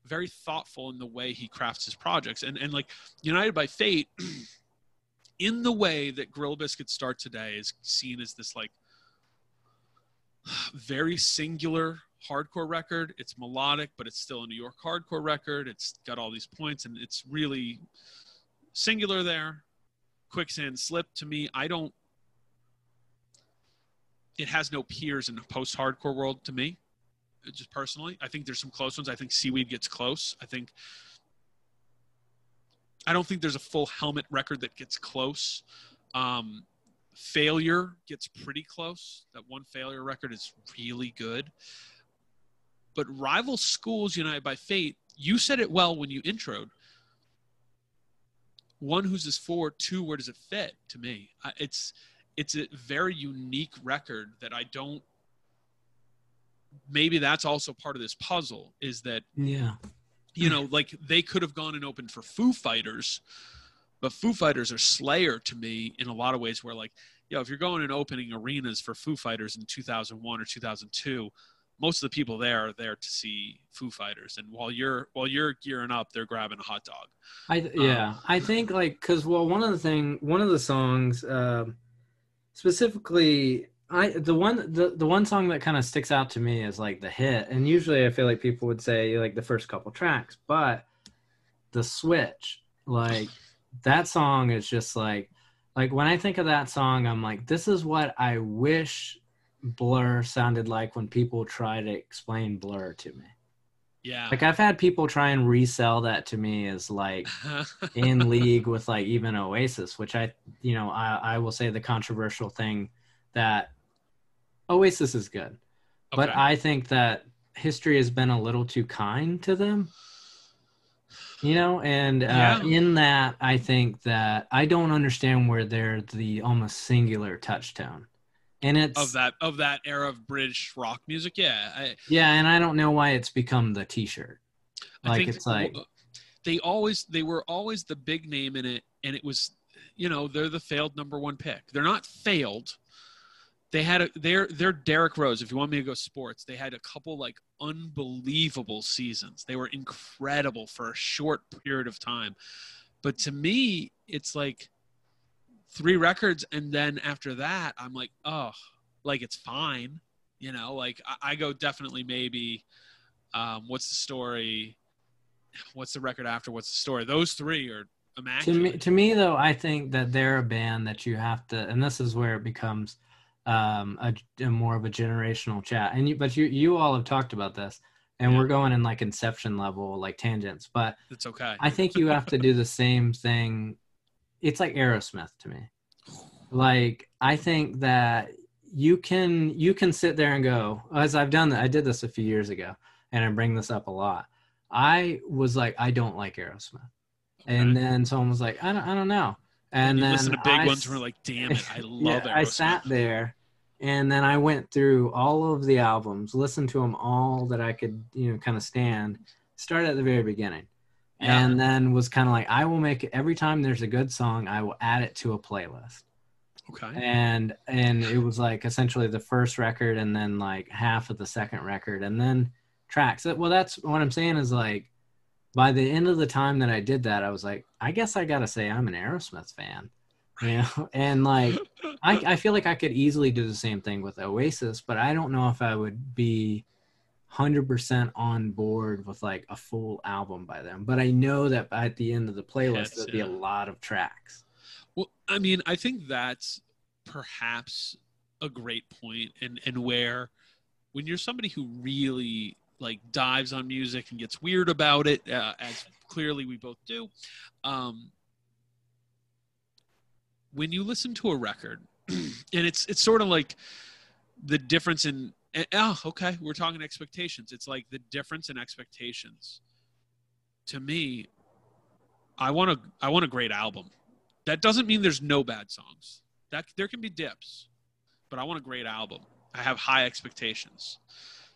very thoughtful in the way he crafts his projects, and and like United by Fate. In the way that Gorilla Biscuit Start today is seen as this like very singular hardcore record. It's melodic, but it's still a New York hardcore record. It's got all these points, and it's really singular there. Quicksand Slip to me, I don't. It has no peers in the post-hardcore world to me, uh, just personally. I think there's some close ones. I think Seaweed gets close. I think. I don't think there's a full helmet record that gets close. Um, failure gets pretty close that one failure record is really good but rival schools united by fate you said it well when you introed one who's this forward two where does it fit to me I- it's it's a very unique record that i don't maybe that's also part of this puzzle is that Yeah. you know, like they could have gone and opened for Foo Fighters, but Foo Fighters are Slayer to me in a lot of ways. Where like, you know if you're going and opening arenas for Foo Fighters in 2001 or 2002, most of the people there are there to see Foo Fighters, and while you're while you're gearing up, they're grabbing a hot dog. I th- yeah, I think like because well, one of the thing, one of the songs, um, specifically, I the one the the one song that kind of sticks out to me is like the hit, and usually I feel like people would say like the first couple tracks, but the switch, like that song is just like like when I think of that song, I'm like, this is what I wish Blur sounded like when people try to explain Blur to me. Yeah. Like I've had people try and resell that to me as like in league with like even Oasis, which I you know I I will say the controversial thing that Oasis is good, but I think that history has been a little too kind to them. You know, and uh, Yeah. in that, I think that I don't understand where they're the almost singular touchstone, and it's of that of that era of British rock music, yeah. I, yeah, and I don't know why it's become the T-shirt. Like it's like they always they were always the big name in it, and it was you know they're the failed number one pick. They're not failed. They had a they're they're Derrick Rose. If you want me to go sports, they had a couple like unbelievable seasons. They were incredible for a short period of time. But to me, it's like three records, and then after that, I'm like, oh, like it's fine. You know, like I, I go definitely maybe. Um, what's the story? What's the record after? What's the story? Those three are to immaculate. me to me though i think that they're a band that you have to and this is where it becomes um a, a more of a generational chat and you but you you all have talked about this and Yeah. we're going in like inception level like tangents but It's okay. i think you have to do the same thing it's like aerosmith to me. Like i think that you can you can sit there and go as i've done that i did this a few years ago and i bring this up a lot. I was like i don't like aerosmith. And then someone was like, I don't, I don't know. And you then listen to big I ones we're like, damn it, I yeah, love I sat there, and then I went through all of the albums, listened to them all that I could, you know, kind of stand. Started at the very beginning, Yeah. and then was kind of like, I will make it every time there's a good song, I will add it to a playlist. Okay. And and it was like essentially the first record, and then like half of the second record, and then tracks. Well, that's what I'm saying is like by the end of the time that I did that, I was like, I guess I gotta say I'm an Aerosmith fan, you know. And like, I, I feel like I could easily do the same thing with Oasis, but I don't know if I would be 100% on board with like a full album by them. But I know that at the end of the playlist, there'll be a lot of tracks. Well, I mean, I think that's perhaps a great point, and and where when you're somebody who really like dives on music and gets weird about it, uh, as clearly we both do, um, when you listen to a record, and it's it's sort of like the difference in eh, oh okay. We're talking expectations. It's like the difference in expectations. To me i want a i want a great album. That doesn't mean there's no bad songs. That there can be dips but i want a great album. I have high expectations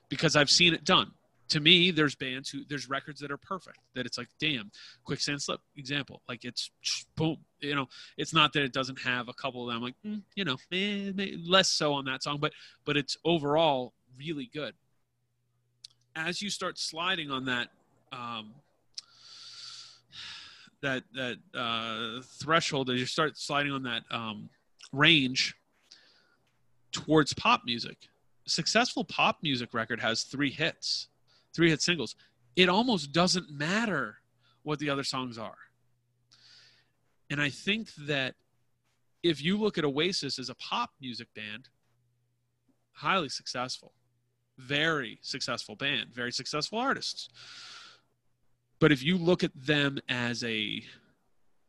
because i've seen it done to me there's bands who there's records that are perfect that it's like damn quicksand slip example like it's boom you know it's not that it doesn't have a couple of them like mm, you know eh, less so on that song but but it's overall really good. As you start sliding on that um that that uh threshold as you start sliding on that um range towards pop music successful pop music record has three hits three hit singles. It almost doesn't matter what the other songs are. And I think that if you look at Oasis as a pop music band, highly successful, very successful band, very successful artists. But if you look at them as a,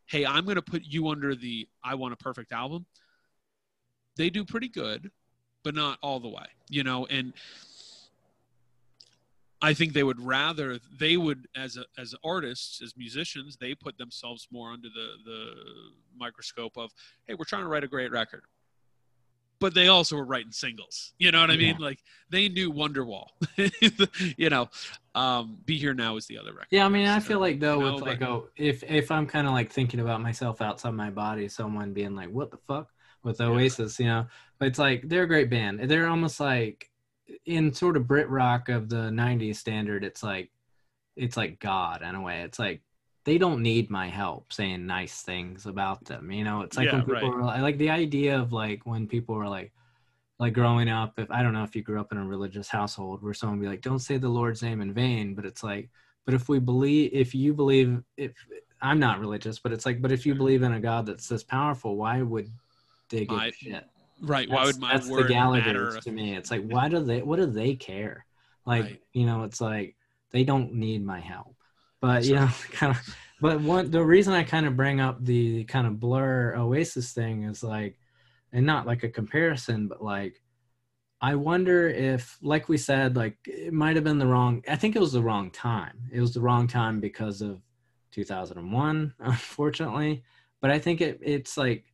hey, I'm going to put you under the I want a perfect album, they do pretty good, but not all the way, you know, and I think they would rather they would as a, as artists as musicians they put themselves more under the the microscope of hey we're trying to write a great record. But they also were writing singles. You know what I mean? Like they knew Wonderwall. You know um Be Here Now is the other record. Yeah, I mean, I feel like though You know, with like oh, if if I'm kind of like thinking about myself outside my body, someone being like, "What the fuck?" with Yeah. Oasis, you know, but it's like they're a great band. They're almost like in sort of Brit rock of the '90s standard. It's like it's like God in a way. It's like they don't need my help saying nice things about them. You know, it's like Yeah, when people right. were I like the idea of like when people were like like growing up if i don't know if you grew up in a religious household where someone would be like don't say the lord's name in vain but it's like but if we believe if you believe if i'm not religious but it's like but if you mm-hmm. believe in a god that's this powerful why would they give My- shit right why would my that's word the matter to me. It's like why do they what do they care? Like Right. you know it's like they don't need my help. But you know kind of but one the reason i kind of bring up the kind of blur oasis thing is like and not like a comparison but like i wonder if like we said like it might have been the wrong i think it was the wrong time. It was the wrong time because of 2001 unfortunately. But i think it it's like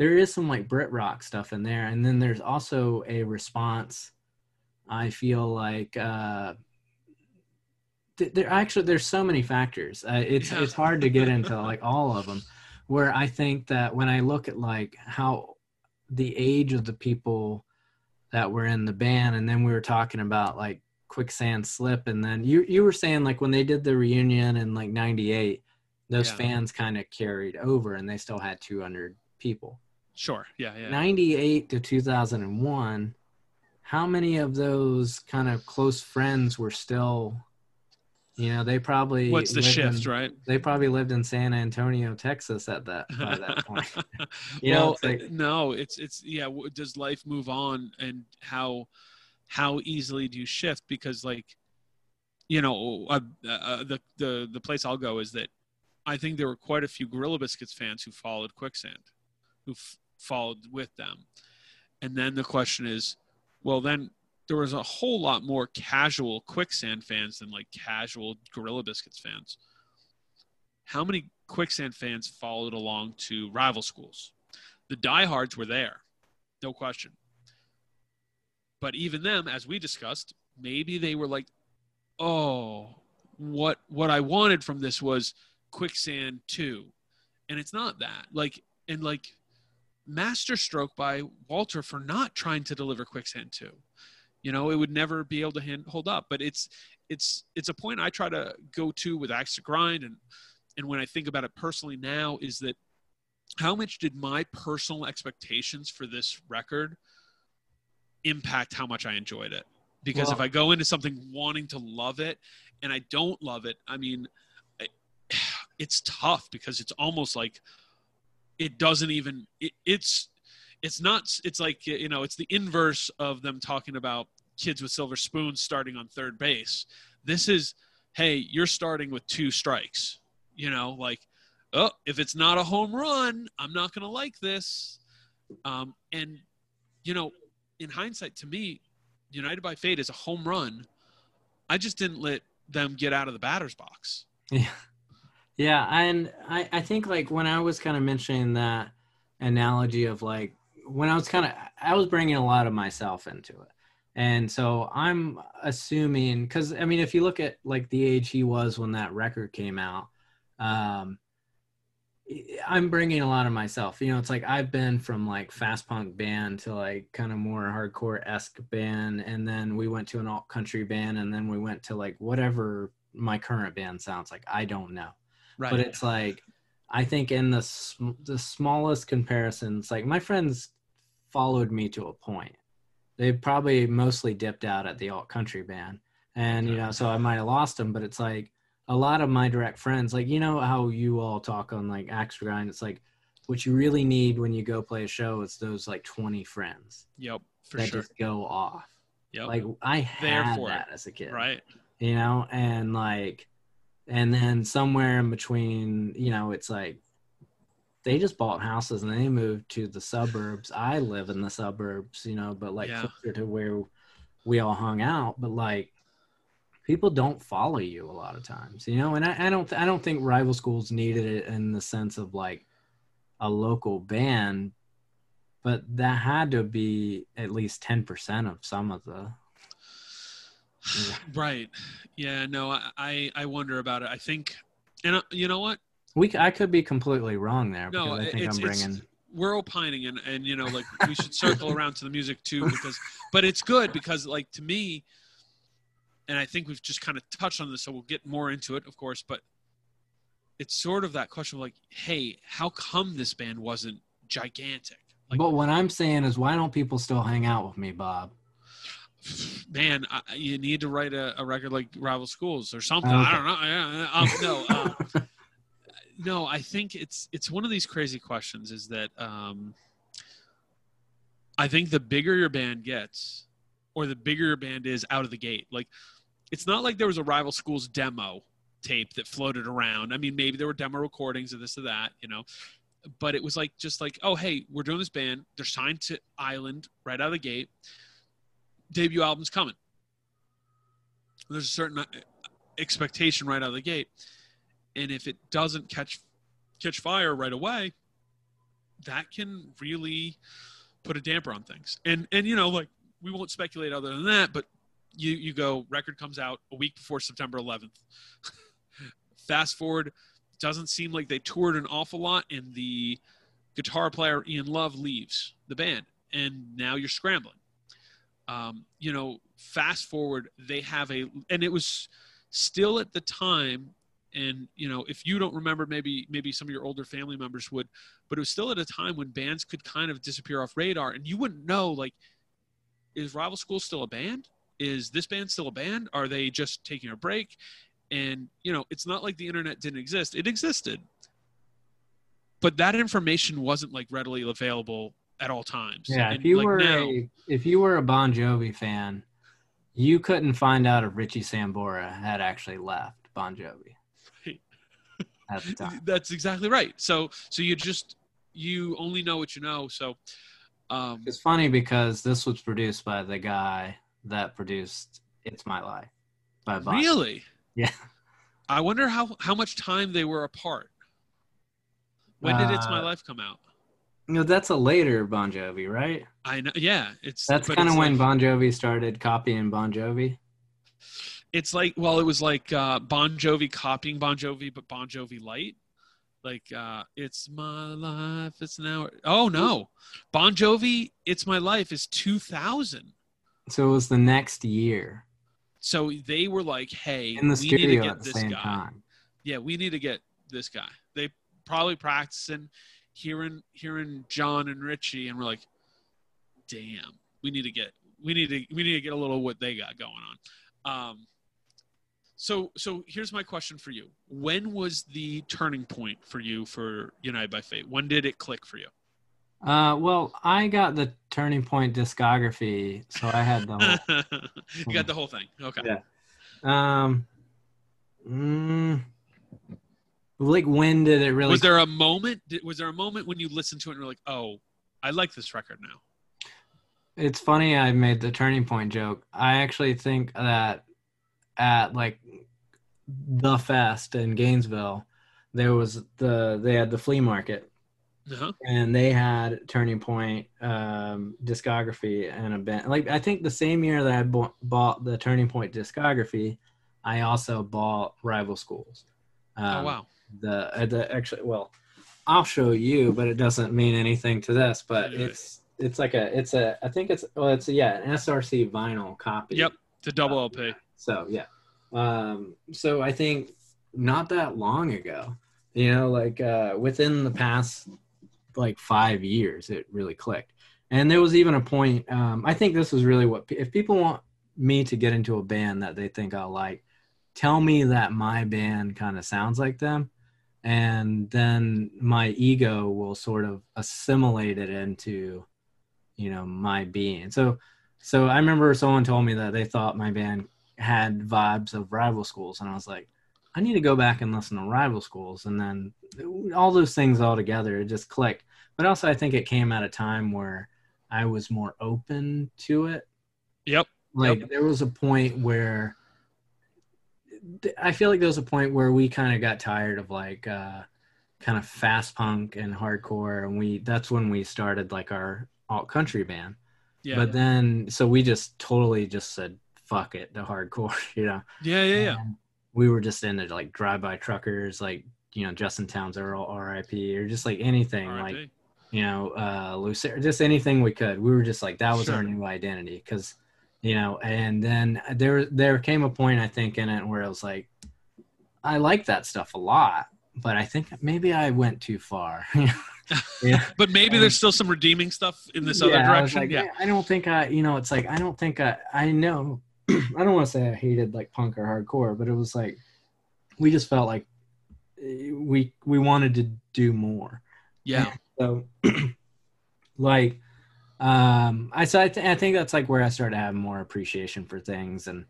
there is some like Brit rock stuff in there, and then there's also a response. I feel like uh, th- there actually there's so many factors. Uh, it's Yeah. it's hard to get into like all of them. Where I think that when I look at like how the age of the people that were in the band, and then we were talking about like quicksand slip, and then you you were saying like when they did the reunion in like '98, those Yeah. fans kind of carried over, and they still had 200 people. Sure yeah yeah 98 to 2001 how many of those kind of close friends were still you know they probably what's the shift in- right they probably lived in san antonio texas at that by that point You know, it's like- no, it's it's yeah. Does life move on, and how how easily do you shift? Because like, you know, uh, uh, the the the place I'll go is that I think there were quite a few Gorilla Biscuits fans who followed Quicksand, who f- followed with them, and then the question is, well, then there was a whole lot more casual Quicksand fans than like casual Gorilla Biscuits fans. How many Quicksand fans followed along to rival schools? the diehards were there, no question. But even them, as we discussed, maybe they were like, "Oh, what what I wanted from this was Quicksand 2." And it's not that. Like and like masterstroke by Walter for not trying to deliver Quicksand 2. You know, it would never be able to hand, hold up, but it's it's it's a point I try to go to with Axe to Grind and and when I think about it personally now is that how much did my personal expectations for this record impact how much I enjoyed it? because if I go into something wanting to love it and I don't love it, I mean, it's tough because it's almost like it doesn't even. It, it's it's not. It's like you know, it's the inverse of them talking about kids with silver spoons starting on third base. This is, hey, you're starting with two strikes. You know, like, oh, if it's not a home run, I'm not going to like this. Um, and you know, in hindsight, to me, United by Fate is a home run. I just didn't let them get out of the batter's box. Yeah. Yeah, and I, I think like when I was kind of mentioning that analogy of like when I was kind of I was bringing a lot of myself into it. And so I'm assuming cuz I mean if you look at like the age he was when that record came out um I'm bringing a lot of myself. You know, it's like I've been from like fast punk band to like kind of more hardcore esque band, and then we went to an alt country band, and then we went to like whatever my current band sounds like. I don't know, Right. but it's like I think in the sm- the smallest comparisons, like my friends followed me to a point. They probably mostly dipped out at the alt country band, and you know, so I might have lost them. But it's like a lot of my direct friends, like you know how you all talk on like Axe Grind. It's like what you really need when you go play a show is those like twenty friends yep, for that sure. just go off. Yep. Like I had it. that as a kid, right. you know, and like, and then somewhere in between, you know, it's like they just bought houses and they moved to the suburbs. I live in the suburbs, you know, but like Yeah. closer to where we all hung out. But like, people don't follow you a lot of times, you know, and I, I don't, I don't think rival schools needed it in the sense of like a local band, but that had to be at least ten percent of some of the. Right. Yeah. No, I, I wonder about it. I think, and uh, you know what? We, I could be completely wrong there No, I think it's, I'm it's bringing. we're opining, and and you know, like we should circle around to the music too, because, but it's good because, like, to me, and I think we've just kind of touched on this, so we'll get more into it, of course, but it's sort of that question of like, hey, how come this band wasn't gigantic? Like, but what I'm saying is, why don't people still hang out with me, Bob? Man, I, you need to write a, a record like Rival Schools or something. Okay. I don't know. Um, no, um, no. I think it's it's one of these crazy questions. Is that um, I think the bigger your band gets, or the bigger your band is out of the gate. Like, it's not like there was a Rival Schools demo tape that floated around. I mean, maybe there were demo recordings of this or that, you know. But it was like just like, oh hey, we're doing this band. They're signed to Island right out of the gate debut album's coming. There's a certain uh, expectation right out of the gate, and if it doesn't catch catch fire right away, that can really put a damper on things. And and you know, like we won't speculate other than that, but you you go record comes out a week before September 11th. Fast forward, doesn't seem like they toured an awful lot, and the guitar player Ian Love leaves the band, and now you're scrambling um, you know, fast forward, they have a, and it was still at the time, and you know, if you don't remember, maybe maybe some of your older family members would, but it was still at a time when bands could kind of disappear off radar, and you wouldn't know like, is Rival School still a band? Is this band still a band? Are they just taking a break? And you know, it's not like the internet didn't exist; it existed, but that information wasn't like readily available at all times. Yeah, And, if you like, were now- a if you were a Bon Jovi fan, you couldn't find out if Richie Sambora had actually left Bon Jovi Right. at the time. That's exactly right. So so you just you only know what you know. So um It's funny because this was produced by the guy that produced "It's My Life" by Bon. really Yeah. I wonder how how much time they were apart. When did It's My Uh, Life come out? You know, that's a later Bon Jovi, right? I know yeah, it's That's kind of when like, Bon Jovi started copying Bon Jovi. it's like well it was like uh Bon Jovi copying Bon Jovi but Bon Jovi light. Like uh it's my life it's now Oh no. Bon Jovi It's My Life is 2000. So it was the next year So they were like, "Hey, in the we need to studio get at the this same guy." time. yeah, we need to get this guy. They probably practicing, hearing hearing John and Richie, and we're like, damn, we need to get we need to we need to get a little what they got going on. Um, so so here's my question for you: When was the turning point for you for United by Fate? When did it click for you? Uh, well, I got the Turning Point discography, so I had the whole. you got the whole thing. Okay. Yeah. Um. Mm, like when did it really? Was there a moment? Was there a moment when you listened to it and were like, "Oh, I like this record now"? It's funny I made the turning point joke. I actually think that at like the fest in Gainesville, there was the they had the flea market Uh-huh. and they had turning point um discography and a band like I think the same year that I bought, bought the turning point discography, I also bought rival schools. oh Um, wow. The uh, the actually well i'll show you but it doesn't mean anything to this but Yeah. it's it's like a it's a i think it's well it's a, yeah an src vinyl copy Yep. The double LP. so yeah um so i think not that long ago you know like uh within the past like five years it really clicked and there was even a point um i think this is really what if people want me to get into a band that they think i'll like tell me that my band kind of sounds like them and then my ego will sort of assimilate it into you know my being. So so i remember someone told me that they thought my band had vibes of rival schools and i was like i need to go back and listen to rival schools. And then all those things all together it just clicked. But also i think it came at a time where i was more open to it. Yep. like there was a point where i feel like there was a point where we kind of got tired of like uh kind of fast punk and hardcore and we that's when we started like our alt country band Yeah. but then so we just totally just said fuck it to hardcore you know yeah. Yeah. Yeah. And we were just into like drive by truckers like you know justin townes earle rip or just like anything like you know, uh, Lucero, just anything we could. We were just like that was our new identity because, you know, and then there there came a point I think in it where it was like, I like that stuff a lot, but I think maybe I went too far. yeah, But maybe Um, there's still some redeeming stuff in this other Yeah, I direction. like, yeah. I don't think I, you know, it's like I don't think I, I know, I don't want to say I hated like punk or hardcore, but it was like we just felt like we we wanted to do more. Yeah. So, like, um, I so I, th- I think that's like where I started to have more appreciation for things, and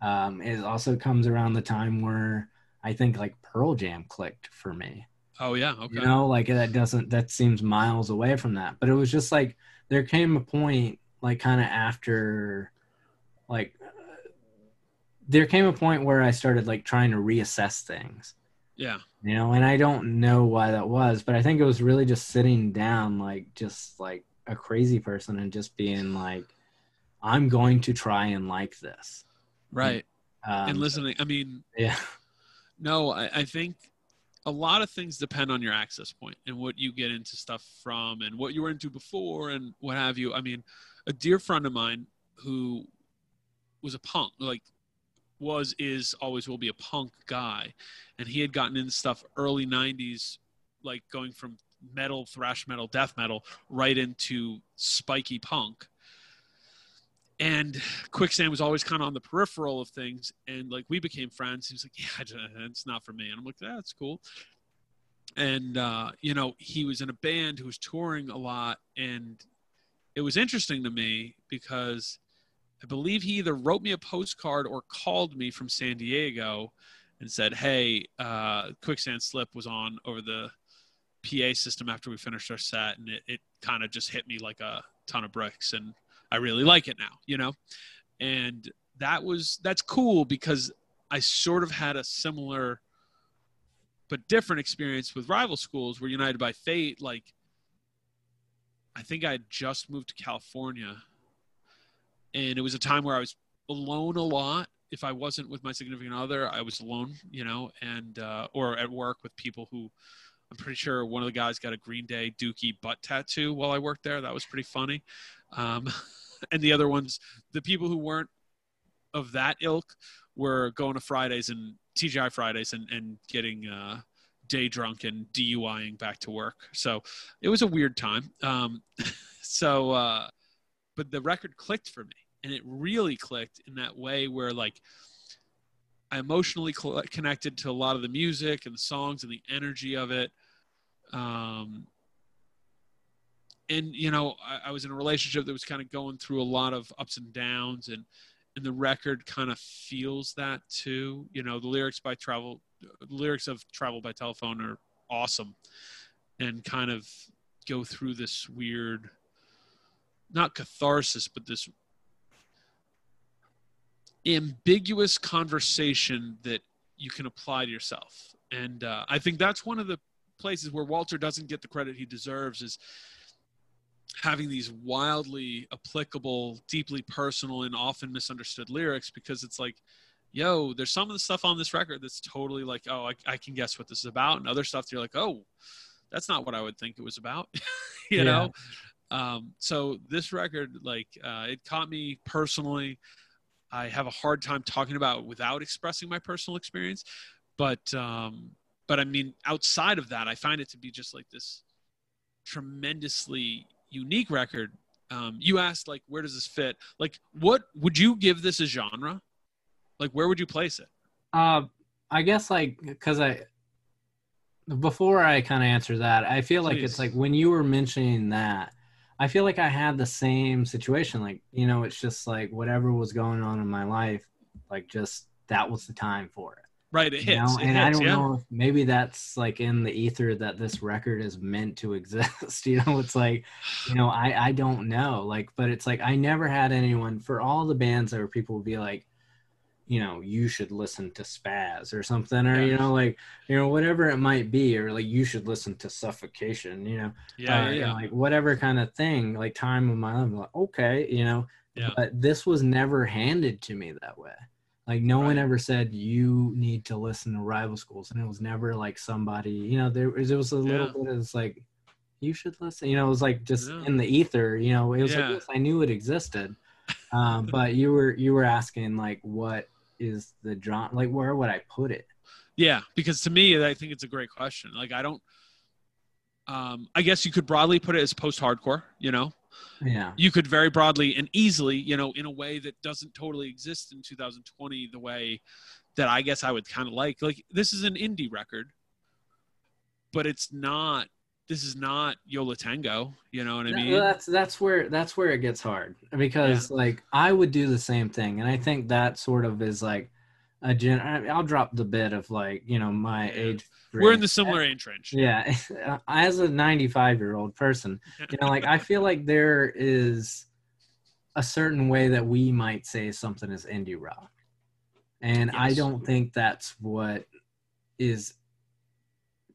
um, it also comes around the time where I think like Pearl Jam clicked for me. Oh yeah. Okay. You know, like that doesn't that seems miles away from that, but it was just like there came a point, like kind of after, like. uh, There came a point where I started like trying to reassess things yeah. you know and i don't know why that was but i think it was really just sitting down like just like a crazy person and just being like i'm going to try and like this Right. um, and listening. I mean, yeah No, I, I think a lot of things depend on your access point and what you get into stuff from and what you were into before and what have you. I mean, a dear friend of mine who was a punk, like was, is, always will be a punk guy. And he had gotten into stuff early 90s, like going from metal, thrash metal, death metal, right into spiky punk. And quicksand was always kind of on the peripheral of things and like we became friends. He was like yeah it's not for me. And i'm like that's cool. And uh, you know he was in a band who was touring a lot and it was interesting to me because i believe he either wrote me a postcard or called me from san diego and said hey uh, quicksand slip was on over the pa system after we finished our set and it, it kind of just hit me like a ton of bricks and I really like it now, you know? And that was that's cool because I sort of had a similar but different experience with rival schools where United by Fate, like I think I had just moved to California and it was a time where I was alone a lot. If I wasn't with my significant other, I was alone, you know, and uh, or at work with people who I'm pretty sure one of the guys got a Green Day Dookie butt tattoo while I worked there. That was pretty funny. Um, and the other ones, the people who weren't of that ilk were going to Fridays and TGI Fridays and, and getting uh, day drunk and DUIing back to work. So it was a weird time. Um, so, uh, but the record clicked for me. and it really clicked in that way where like I emotionally cl- connected to a lot of the music and the songs and the energy of it. Um, and you know, I, I was in a relationship that was kind of going through a lot of ups and downs, and and the record kind of feels that too. You know, the lyrics by Travel, lyrics of Travel by Telephone are awesome, and kind of go through this weird, not catharsis, but this ambiguous conversation that you can apply to yourself. And uh, I think that's one of the places where Walter doesn't get the credit he deserves is having these wildly applicable, deeply personal, and often misunderstood lyrics because it's like, yo, there's some of the stuff on this record that's totally like, oh, I, I can guess what this is about. And other stuff you're like, oh, that's not what I would think it was about, you yeah. know? Um, so this record, like, uh, it caught me personally. I have a hard time talking about without expressing my personal experience, but um, but I mean, outside of that, I find it to be just like this tremendously unique record. Um, you asked like, where does this fit? Like, what would you give this a genre? Like, where would you place it? Uh, I guess like because I before I kind of answer that, I feel Please. like it's like when you were mentioning that, I feel like I had the same situation. Like, you know, it's just like whatever was going on in my life, like just that was the time for it. Right, it hits. Know? It and hits, I don't yeah. know if maybe that's like in the ether that this record is meant to exist. you know, it's like, you know, I I don't know. Like, but it's like I never had anyone for all the bands that were people would be like, you know, you should listen to spaz or something, or yeah. you know, like you know, whatever it might be, or like you should listen to Suffocation, you know, yeah, uh, yeah. like whatever kind of thing, like Time of My Life. Like, okay, you know, yeah. but this was never handed to me that way. Like no right. one ever said you need to listen to rival schools, and it was never like somebody, you know, there was it was a little Yeah. bit of like you should listen, you know, it was like just Yeah. in the ether, you know, it was like yes, I knew it existed, um, but you were you were asking like what is the genre, like where would I put it? Yeah, because to me, I think it's a great question. Like, I don't. Um, I guess you could broadly put it as post-hardcore. You know, Yeah, you could very broadly and easily, you know, in a way that doesn't totally exist in 2020, the way that I guess I would kind of like. Like, this is an indie record, but it's not. This is not Yo La Tengo. You know what I mean? that's that's where that's where it gets hard because like I would do the same thing, and I think that sort of is like a gen. I'll drop the bit of like you know my Yeah. age. We're in the similar age range. Yeah, as a 95 year old person, you know, like I feel like there is a certain way that we might say something is indie rock, and I don't think that's what is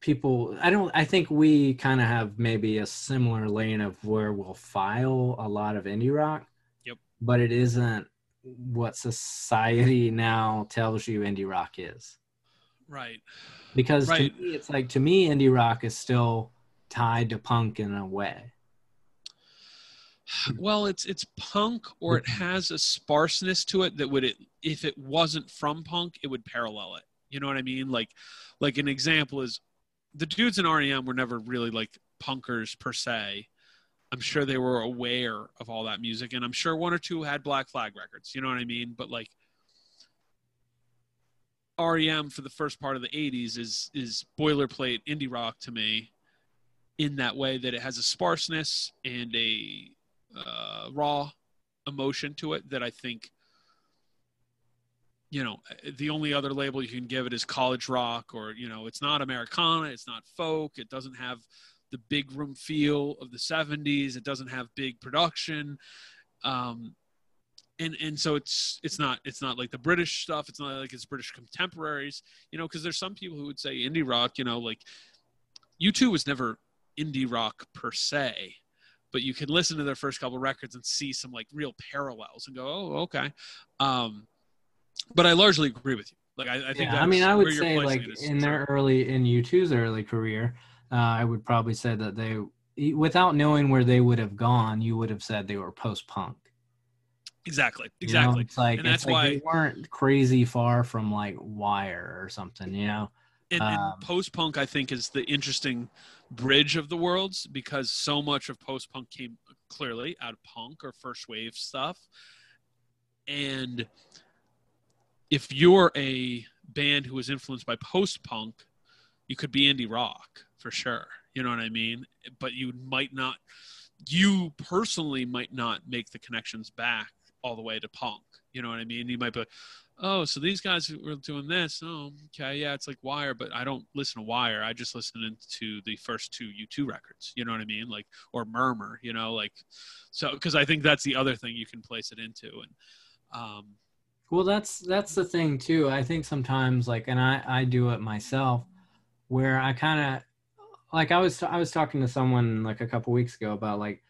people i don't i think we kind of have maybe a similar lane of where we'll file a lot of indie rock Yep. but it isn't what society now tells you indie rock is Right. because Right. to me it's like to me indie rock is still tied to punk in a way Well, it's it's punk, or it has a sparseness to it that would it if it wasn't from punk, it would parallel it. You know what I mean? Like, like an example is the dudes in REM were never really like punkers per se. I'm sure they were aware of all that music, and I'm sure one or two had Black Flag records. You know what I mean? But like REM for the first part of the '80s is is boilerplate indie rock to me, in that way that it has a sparseness and a uh, raw emotion to it that I think. You know, the only other label you can give it is college rock, or you know, it's not Americana, it's not folk, it doesn't have the big room feel of the 70s it doesn't have big production um and and so it's it's not it's not like the british stuff it's not like it's british contemporaries you know because there's some people who would say indie rock you know like u2 was never indie rock per se but you can listen to their first couple records and see some like real parallels and go oh okay. Um but i largely agree with you. Like i, I think yeah, i mean i would say like in their early in u2's early career uh, i would probably say that they without knowing where they would have gone you would have said they were post-punk. Exactly You know, exactly. it's like And that's like why- they weren't crazy far from like Wire or something, you know. and, Um, and post punk I think is the interesting bridge of the worlds because so much of post punk came clearly out of punk or first wave stuff, And if you're a band who was influenced by post punk, you could be indie rock for sure. You know what I mean? But you might not, you personally might not make the connections back all the way to punk. You know what I mean? You might be, oh, so these guys were doing this. Oh, okay, yeah, it's like Wire, but I don't listen to Wire. I just listen to the first two U2 records. You know what I mean? Like or Murmur. You know, like so because I think that's the other thing you can place it into. And um, well, that's that's the thing too. I think sometimes like, and I I do it myself, where I kind of like I was I was talking to someone like a couple weeks ago about like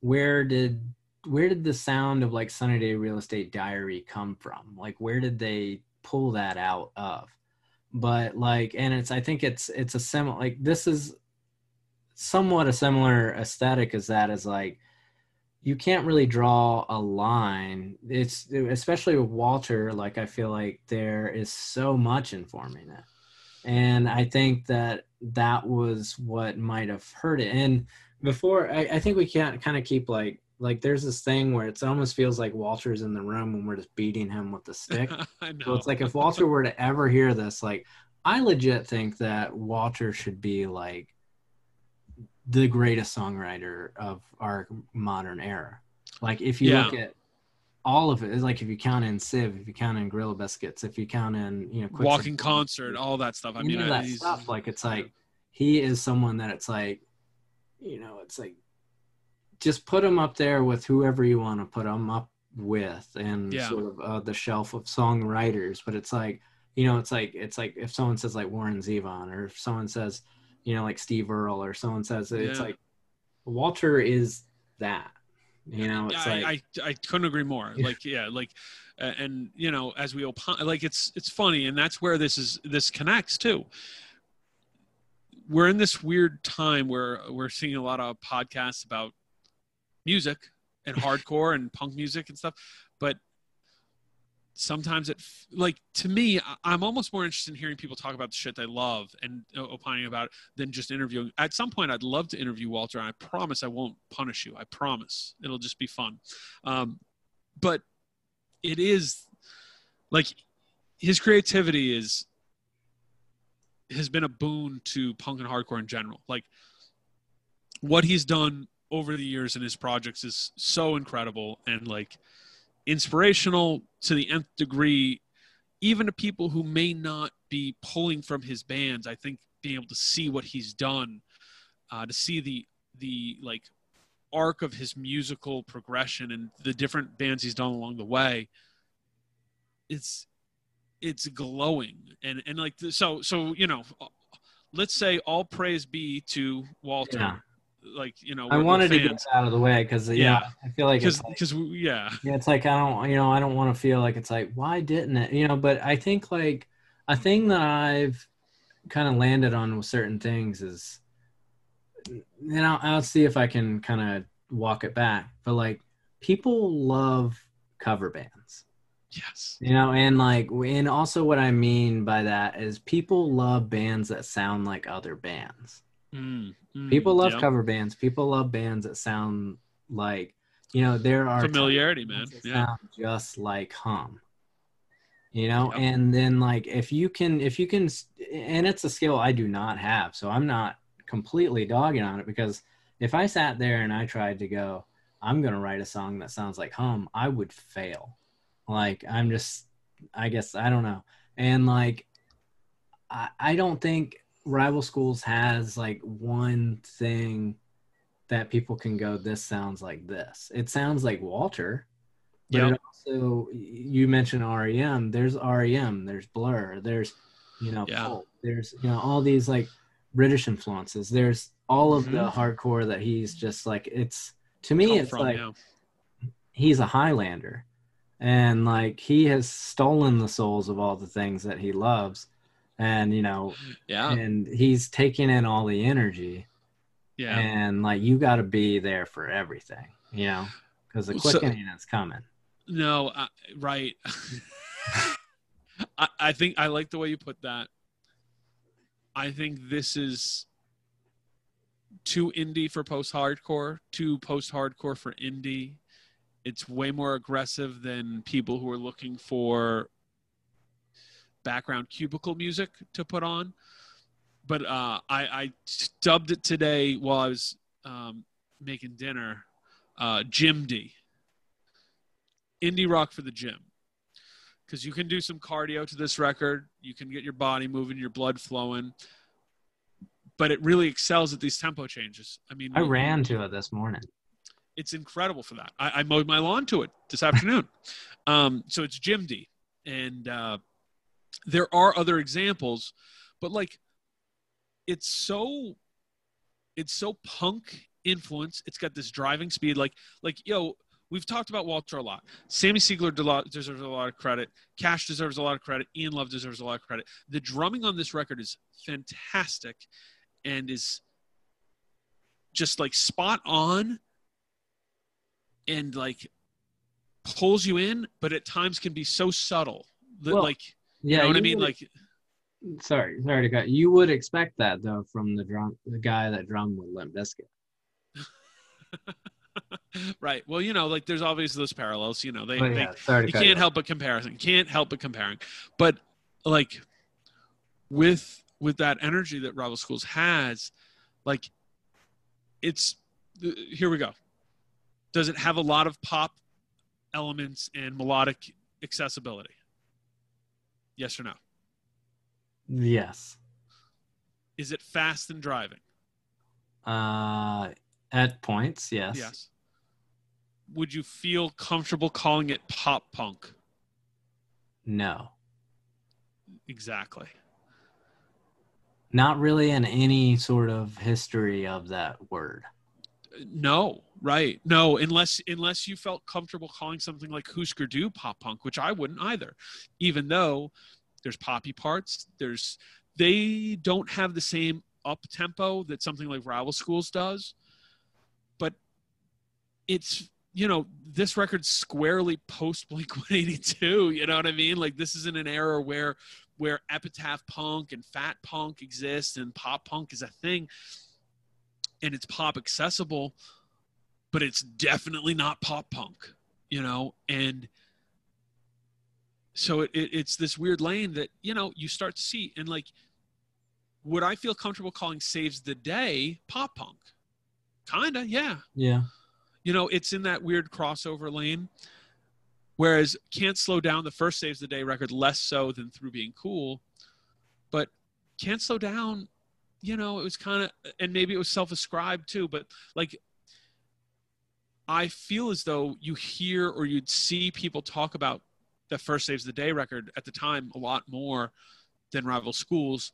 where did where did the sound of like Sunny Day Real Estate Diary come from? Like where did they pull that out of? But like and it's I think it's it's a similar like this is somewhat a similar aesthetic as that is like you can't really draw a line. It's especially with Walter, like I feel like there is so much informing it. And I think that that was what might have hurt it. And before I, I think we can't kind of keep like like there's this thing where it almost feels like Walter's in the room when we're just beating him with the stick. so it's like if Walter were to ever hear this, like I legit think that Walter should be like the greatest songwriter of our modern era. Like if you yeah. look at all of it, it's like if you count in Civ, if you count in Gorilla Biscuits, if you count in you know Quick Walking Concert, all that stuff. I mean, that stuff. Like it's like he is someone that it's like, you know, it's like just put him up there with whoever you want to put him up with and yeah. sort of uh, the shelf of songwriters but it's like you know it's like it's like if someone says like warren zevon or if someone says you know like steve earle or someone says yeah. it's like walter is that you know it's I, like I, I couldn't agree more. Like yeah like uh, and you know as we opine like it's it's funny and that's where this is this connects too. We're in this weird time where we're seeing a lot of podcasts about music and hardcore and punk music and stuff but sometimes it like to me i'm almost more interested in hearing people talk about the shit they love and uh, opining about it than just interviewing. At some point i'd love to interview walter. And i promise i won't punish you. I promise. It'll just be fun. Um, but it is like his creativity is has been a boon to punk and hardcore in general. Like what he's done over the years in his projects is so incredible and like inspirational to the nth degree even to people who may not be pulling from his bands. I think being able to see what he's done uh, to see the the like arc of his musical progression and the different bands he's done along the way it's it's glowing. And and like so so you know let's say all praise be to walter. Yeah like you know i wanted to get out of the way because yeah, yeah, i feel like because like, yeah. Yeah it's like i don't you know i don't want to feel like it's like why didn't it? You know but i think like a thing that i've kind of landed on with certain things is you know i'll see if i can kind of walk it back but like people love cover bands. Yes. You know and like and also what i mean by that is people love bands that sound like other bands mm. Mm, People love yep. cover bands. People love bands that sound like you know there are familiarity, man. Yeah, just like hum. You know, yep. and then like if you can, if you can, and it's a skill I do not have, so I'm not completely dogging on it because if I sat there and I tried to go, I'm gonna write a song that sounds like hum, I would fail. Like I'm just, I guess I don't know, and like I, I don't think rival schools has like one thing that people can go this sounds like this it sounds like walter but yep. also you mentioned rem there's rem there's blur there's you know yeah. there's you know all these like british influences there's all of mm-hmm. the hardcore that he's just like it's to me Come it's from, like yeah. he's a highlander and like he has stolen the souls of all the things that he loves and you know yeah. and he's taking in all the energy. Yeah. And like you got to be there for everything you know because the quickening so, is coming. No uh, right. I, I think i like the way you put that. I think this is too indie for post hardcore too post hardcore for indie. It's way more aggressive than people who are looking for background cubicle music to put on. But uh, I, I dubbed it today while I was um, making dinner uh, Gym D. Indie rock for the gym. Because you can do some cardio to this record, you can get your body moving, your blood flowing, but it really excels at these tempo changes. I mean, I ran to it this morning. It's incredible for that. I, I mowed my lawn to it this afternoon. um, so it's Jim D. And uh, there are other examples, but like it's so it's so punk influence. It's got this driving speed. Like like yo, we've talked about Walter a lot. Sammy Siegler deserves a lot of credit. Cache deserves a lot of credit. Ian Love deserves a lot of credit. The drumming on this record is fantastic and is just like spot on and like pulls you in, but at times can be so subtle that Well, like Yeah, you know what I mean? would- Like sorry, sorry to cut. You would expect that though from the drum, the guy that drummed with Limp Bizkit. right. Well, you know, like there's obviously those parallels. You know, they, oh, they yeah, sorry you can't off. help but comparison. Can't help but comparing. But like with with that energy that Rival Schools has, like it's here we go. Does it have a lot of pop elements and melodic accessibility? Yes or no? Yes. Is it fast and driving? Uh, at points, yes. Yes. Would you feel comfortable calling it pop punk? No. Exactly. Not really in any sort of history of that word. No, right. No, unless unless you felt comfortable calling something like Husker Du pop punk, which I wouldn't either. Even though there's poppy parts, there's they don't have the same up tempo that something like Rival Schools does. But it's you know, this record's squarely post Blink 182. You know what I mean? Like this is in an era where where epitaph punk and fat punk exist and pop punk is a thing and it's pop accessible, but it's definitely not pop punk, you know? And so it, it, it's this weird lane that, you know, you start to see. And like, would I feel comfortable calling Saves the Day pop punk? Kinda, yeah. Yeah. You know, it's in that weird crossover lane. Whereas Can't Slow Down, the first Saves the Day record, less so than Through Being Cool. But Can't Slow Down, you know, it was kind of, and maybe it was self ascribed too, but like, I feel as though you hear or you'd see people talk about the first Saves the Day record at the time a lot more than Rival Schools.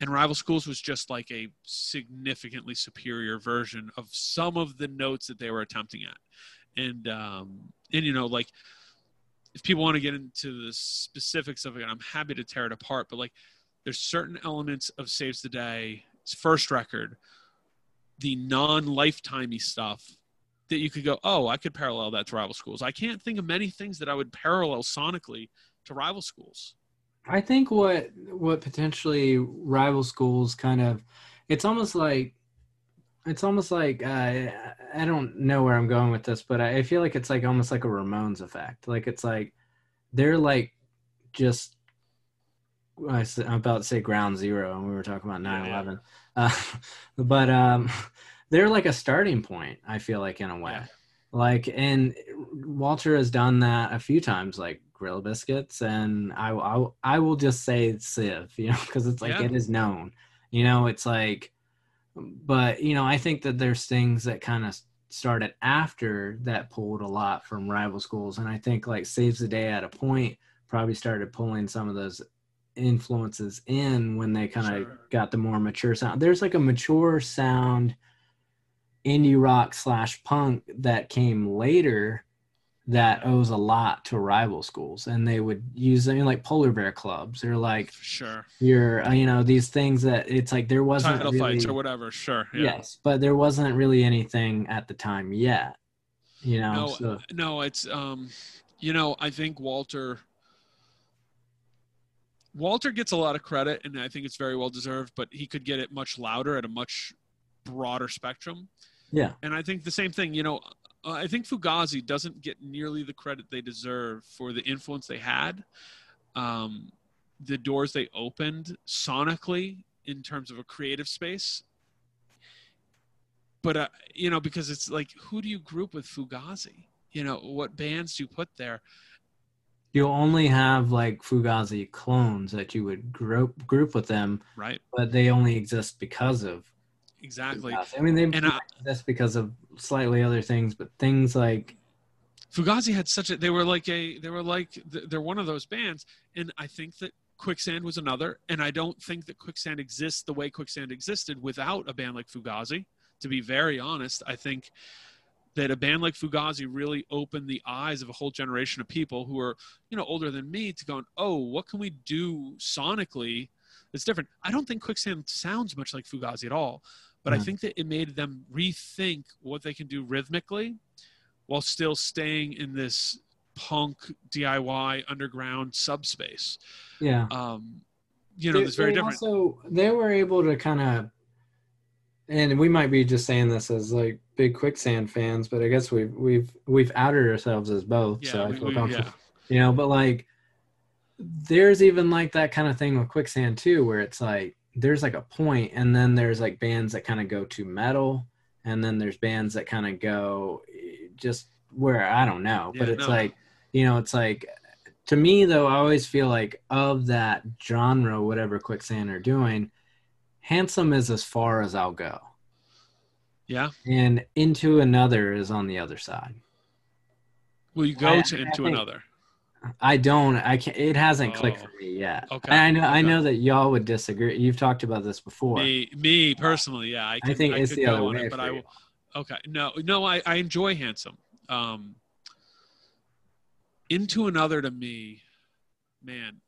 And Rival Schools was just like a significantly superior version of some of the notes that they were attempting at. And, um, and you know, like, if people want to get into the specifics of it, I'm happy to tear it apart. But like, there's certain elements of Saves the Day, first record, the non-lifetimey stuff that you could go, oh, I could parallel that to Rival Schools. I can't think of many things that I would parallel sonically to Rival Schools. I think what what potentially rival schools kind of it's almost like it's almost like uh, I don't know where I'm going with this, but I feel like it's like almost like a Ramones effect. Like it's like they're like just I'm about to say ground zero, and we were talking about 9/11, uh, but um, they're like a starting point. I feel like in a way, Yeah. like and Walter has done that a few times, like Gorilla Biscuits, and I I, I will just say Civ, you know, because it's like Yeah. it is known, you know, it's like, but you know, I think that there's things that kind of started after that pulled a lot from rival schools, and I think like Saves the Day at a point probably started pulling some of those influences in when they kind of Sure. got the more mature sound. There's like a mature sound indie rock slash punk that came later that owes a lot to rival schools and they would use I mean, like polar bear clubs or like Sure. your uh, you know these things that it's like there wasn't Title really, fights or whatever. Sure. Yeah. yes but there wasn't really anything at the time yet you know No, so no, it's um, you know, I think Walter. Walter gets a lot of credit, and I think it's very well deserved. But he could get it much louder at a much broader spectrum. Yeah And I think the same thing. You know, uh, I think Fugazi doesn't get nearly the credit they deserve for the influence they had, um, the doors they opened sonically in terms of a creative space. But uh, you know, because it's like, who do you group with Fugazi? You know, what bands do you put there? You'll only have like Fugazi clones that you would group group with them, Right. but they only exist because of Exactly. I mean, they And I- exist uh, because of slightly other things, but things like Fugazi had such a they were like a they were like they're one of those bands and I think that Quicksand was another and I don't think that Quicksand exists the way Quicksand existed without a band like Fugazi. To be very honest I think that a band like Fugazi really opened the eyes of a whole generation of people who are you know older than me to going oh what can we do sonically that's different? I don't think Quicksand sounds much like Fugazi at all but I think that it made them rethink what they can do rhythmically while still staying in this punk DIY underground subspace. yeah, Um, you know, it's very different. Also, they were able to kind of, and we might be just saying this as like big quicksand fans, but I guess we've we've we've outed ourselves as both. so yeah, I feel we, comfortable. yeah, you know but like there's even like that kind of thing with quicksand too where it's like there's like a point and then there's like bands that kind of go to metal and then there's bands that kind of go eh, just where i don't know but it's no. like you know it's like to me though i always feel like of that genre whatever quicksand are doing handsome is as far as i'll go yeah. and into another is on the other side Will you go I- to into think- another? I don't. I can't. It hasn't clicked Oh. for me yet. Okay, I know. I know that y'all would disagree. You've talked about this before. Me, me personally, yeah. I, can, think I it's could the other way it, but I will. Okay, no, no, I, I enjoy handsome. Um, into another to me, man.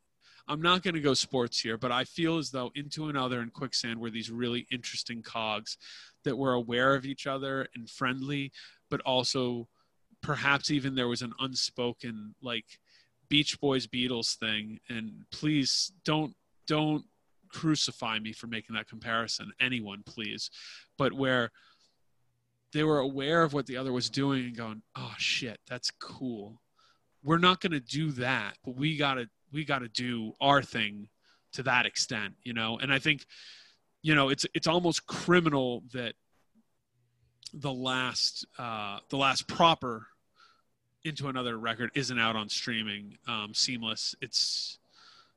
I'm not going to go sports here, but I feel as though into another and quicksand were these really interesting cogs that were aware of each other and friendly, but also perhaps even there was an unspoken like Beach Boys Beatles thing. And please don't don't crucify me for making that comparison. Anyone, please. But where they were aware of what the other was doing and going, "Oh shit, that's cool." We're not going to do that, but we got to we got to do our thing to that extent, you know. And I think you know, it's it's almost criminal that the last uh the last proper into another record isn't out on streaming um seamless. It's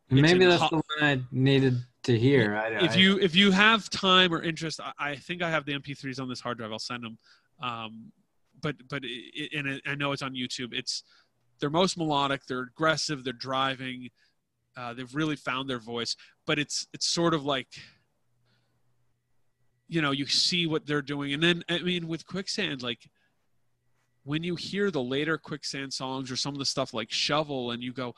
it's Maybe that's ho- the one I needed to hear. I, if I- you if you have time or interest I, I think i have the mp3s on this hard drive. I'll send them um, but but it, and it, i know it's on youtube. It's they're most melodic they're aggressive they're driving uh, they've really found their voice but it's it's sort of like you know you see what they're doing. And then i mean with quicksand like when you hear the later quicksand songs or some of the stuff like shovel and you go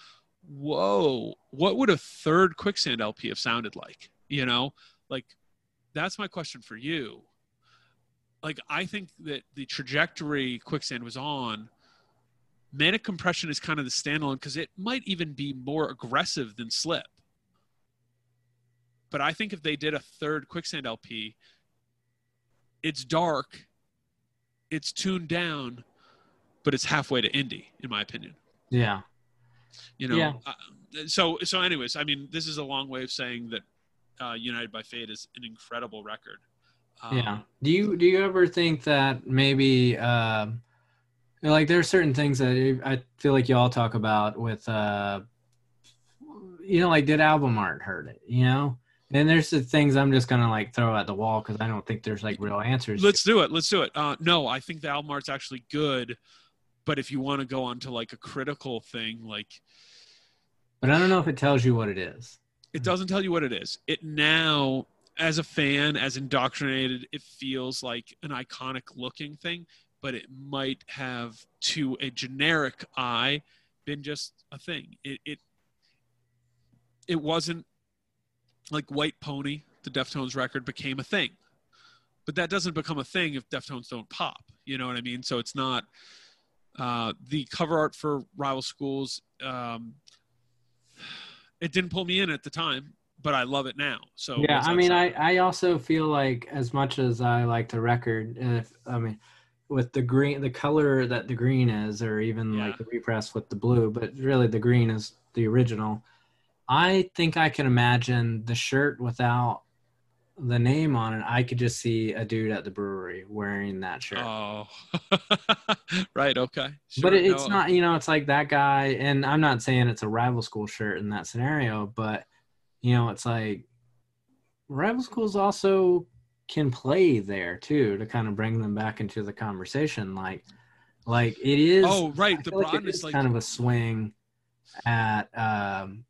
whoa what would a third quicksand lp have sounded like? You know? Like that's my question for you. Like i think that the trajectory quicksand was on manic compression is kind of the standalone because it might even be more aggressive than slip. But i think if they did a third quicksand lp it's dark it's tuned down but it's halfway to indie in my opinion yeah. you know Yeah. uh, so so anyways i mean this is a long way of saying that uh, united by fate is an incredible record um, Yeah. Do you do you ever think that maybe um like there are certain things that I feel like y'all talk about with uh you know like did album art hurt it, you know? And there's the things I'm just gonna like throw at the wall because I don't think there's like real answers. let's do it let's do it uh, no i think the album art's actually good but if you want to go on to like a critical thing like but I don't know if it tells you what it is. it doesn't tell you what it is. It now as a fan as indoctrinated it feels like an iconic looking thing but it might have to a generic eye been just a thing. It it, it wasn't like white pony the deftones record became a thing. But that doesn't become a thing if deftones don't pop. You know what i mean? So it's not uh, the cover art for rival schools um, it didn't pull me in at the time but i love it now so yeah i mean? I, I also feel like as much as i like the record if i mean with the green, the color that the green is, or even Yeah. like the repress with the blue, but really the green is the original. I think I can imagine the shirt without the name on it. I could just see a dude at the brewery wearing that shirt. Oh, right. Okay. but Sure, it, it's no, not, you know, it's like that guy. And I'm not saying it's a rival school shirt in that scenario, but you know, it's like rival schools also can play there too to kind of bring them back into the conversation. Like, like it is. Oh, right. The like is like kind of a swing at um,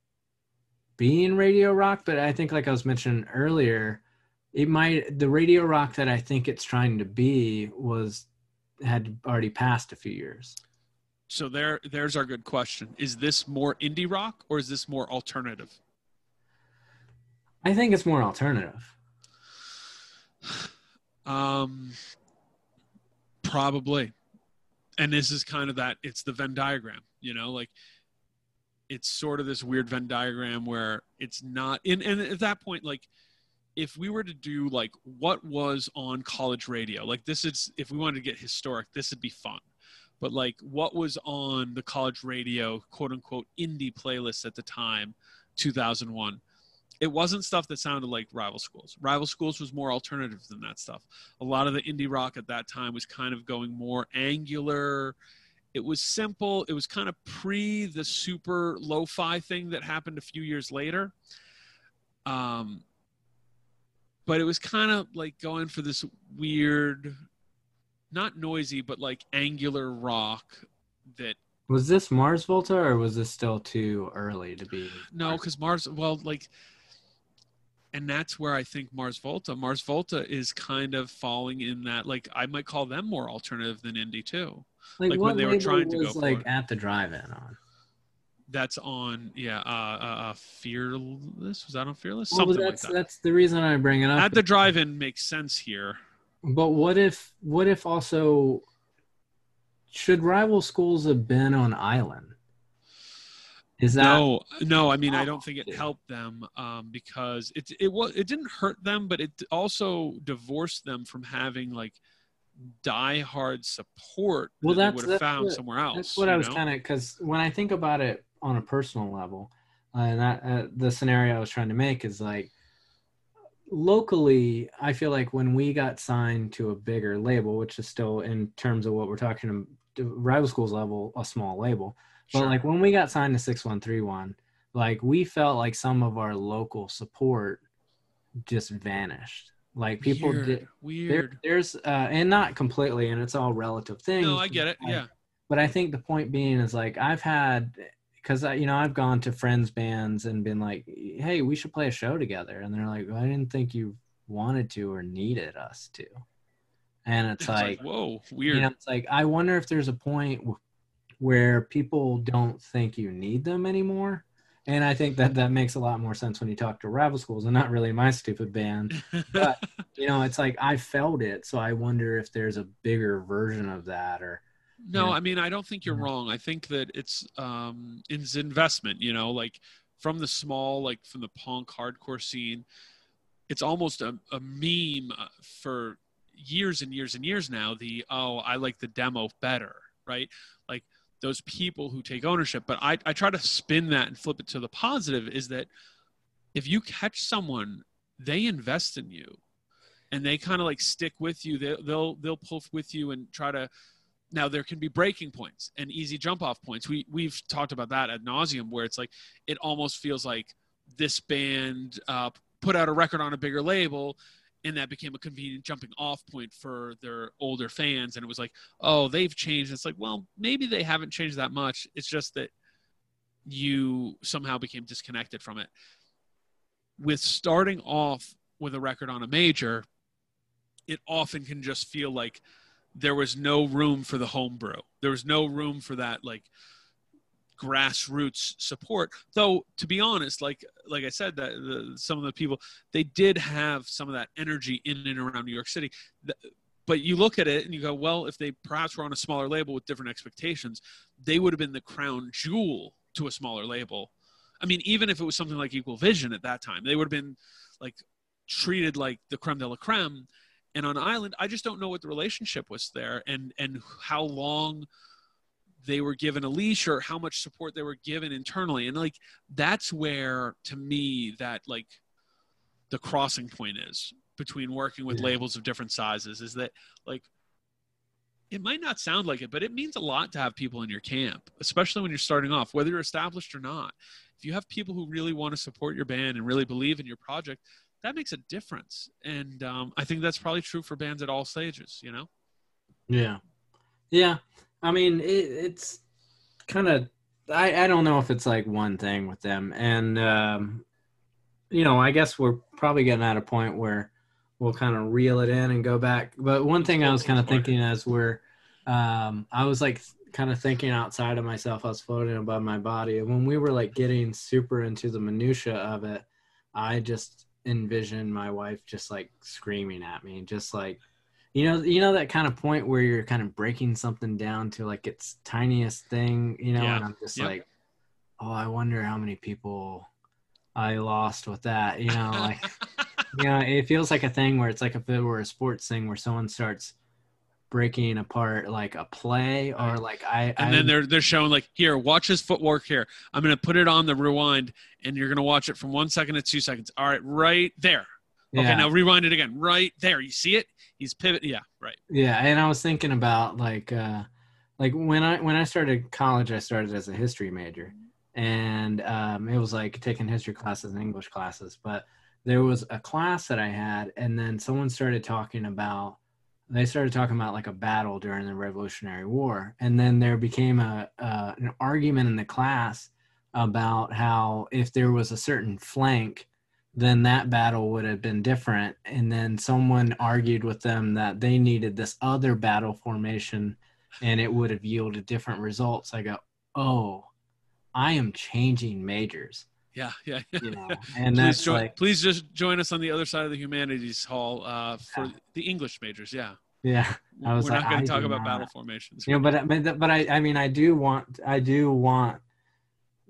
being radio rock, but I think, like I was mentioning earlier, it might the radio rock that I think it's trying to be was had already passed a few years. so. There, there's our good question. Is this more indie rock or is this more alternative? I think it's more alternative. Um, probably. And this is kind of that. It's the Venn diagram. You know, like it's sort of this weird Venn diagram where it's not. And and at that point, like if we were to do like what was on college radio, like this is if we wanted to get historic, this would be fun. But like what was on the college radio, quote unquote, indie playlist at the time, 2001 it wasn't stuff that sounded like rival schools. Rival schools was more alternative than that stuff. A lot of the indie rock at that time was kind of going more angular. It was simple. It was kind of pre the super lo-fi thing that happened a few years later. Um but it was kind of like going for this weird not noisy but like angular rock that Was this Mars Volta or was this still too early to be? No, because Mars, well, like, and that's where I think Mars Volta, Mars Volta is kind of falling in that, like, I might call them more alternative than indie too. like, like when they were trying to go like at the drive-in on. That's on, yeah, uh, uh, uh Fearless. Was that on Fearless? Well, Something like that's that. that's the reason I bring it up. At the drive-in makes sense here. But what if what if also should rival schools have been on island? Is that no, no. I mean, I don't think it helped them um, because it it was it didn't hurt them, but it also divorced them from having like die-hard support Well, that that's- they would have found what- somewhere else. That's what I was kind of because when I think about it on a personal level, uh, and that, uh, the scenario I was trying to make is like locally, I feel like when we got signed to a bigger label, which is still in terms of what we're talking about, rival schools level, a small label, but Sure. like when we got signed to 6131, like we felt like some of our local support just vanished. Like people weird, did. There, weird. there's uh, and not completely, and it's all relative things. no, I get it. Yeah, but I think the point being is like I've had because you know I've gone to friends bands and been like, hey, we should play a show together, and they're like, well, I didn't think you wanted to or needed us to, and it's, it's like, like, whoa, weird. you know, it's like I wonder if there's a point where people don't think you need them anymore. And I think that that makes a lot more sense when you talk to rival schools and not really my stupid band. but- You know, it's like I felt it, so I wonder if there's a bigger version of that or No, Yeah. I mean I don't think you're Mhm. wrong. I think that it's um it's investment, you know, like from the small, like from the punk hardcore scene, it's almost a, a meme uh, for years and years and years now. The oh, I like the demo better, right? Like those people who take ownership. But I, I try to spin that and flip it to the positive is that if you catch someone, they invest in you and they kind of like stick with you. They, they'll they'll pull with you and try to now there can be breaking points and easy jump off points. We we've talked about that ad nauseum where it's like it almost feels like this band uh, put out a record on a bigger label and that became a convenient jumping off point for their older fans. And it was like oh they've changed. It's like well maybe they haven't changed that much. It's just that you somehow became disconnected from it. With starting off with a record on a major it often can just feel like there was no room for the homebrew. There was no room for that like grassroots support. Though to be honest, like like I said, that the, some of the people they did have some of that energy in and around New York City. But you look at it and you go, well, if they perhaps were on a smaller label with different expectations, they would have been the crown jewel to a smaller label. I mean, even if it was something like Equal Vision at that time, they would have been like treated like the creme de la creme and on island i just don't know what the relationship was there and and how long they were given a leash or how much support they were given internally and like that's where to me that like the crossing point is between working with Yeah. labels of different sizes is that like it might not sound like it but it means a lot to have people in your camp especially when you're starting off whether you're established or not if you have people who really want to support your band and really believe in your project that makes a difference and um, i think that's probably true for bands at all stages you know Yeah, yeah. I mean, it, it's kind of. I I don't know if it's like one thing with them, and um, you know, I guess we're probably getting at a point where we'll kind of reel it in and go back. But one thing I was kind of thinking as we're, um, I was like kind of thinking outside of myself. I was floating above my body, and when we were like getting super into the minutia of it, I just envisioned my wife just like screaming at me, just like you know you know that kind of point where you're kind of breaking something down to like its tiniest thing you know Yeah. and i'm just Yep. like oh i wonder how many people i lost with that you know like you know it feels like a thing where it's like if it were a sports thing where someone starts breaking apart like a play or like i and I, then they're they're showing like here watch his footwork here. I'm to put it on the rewind and you're to watch it from one second to two seconds. All right right there. Okay yeah. now rewind it again. Right there. You see it? He's pivot yeah right. Yeah, and I was thinking about like uh like when I when I started college I started as a history major. And um it was like taking history classes and English classes, but there was a class that I had and then someone started talking about they started talking about like a battle during the Revolutionary War and then there became a uh, an argument in the class about how if there was a certain flank then that battle would have been different. And then someone argued with them that they needed this other battle formation and it would have yielded different results. I go, oh, I am changing majors, yeah yeah you know, and please, that's join, like, please just join us on the other side of the humanities hall uh, for Yeah. the english majors yeah yeah, I was we're like, not going to talk about not. battle formations know, but but but I I mean I do want I do want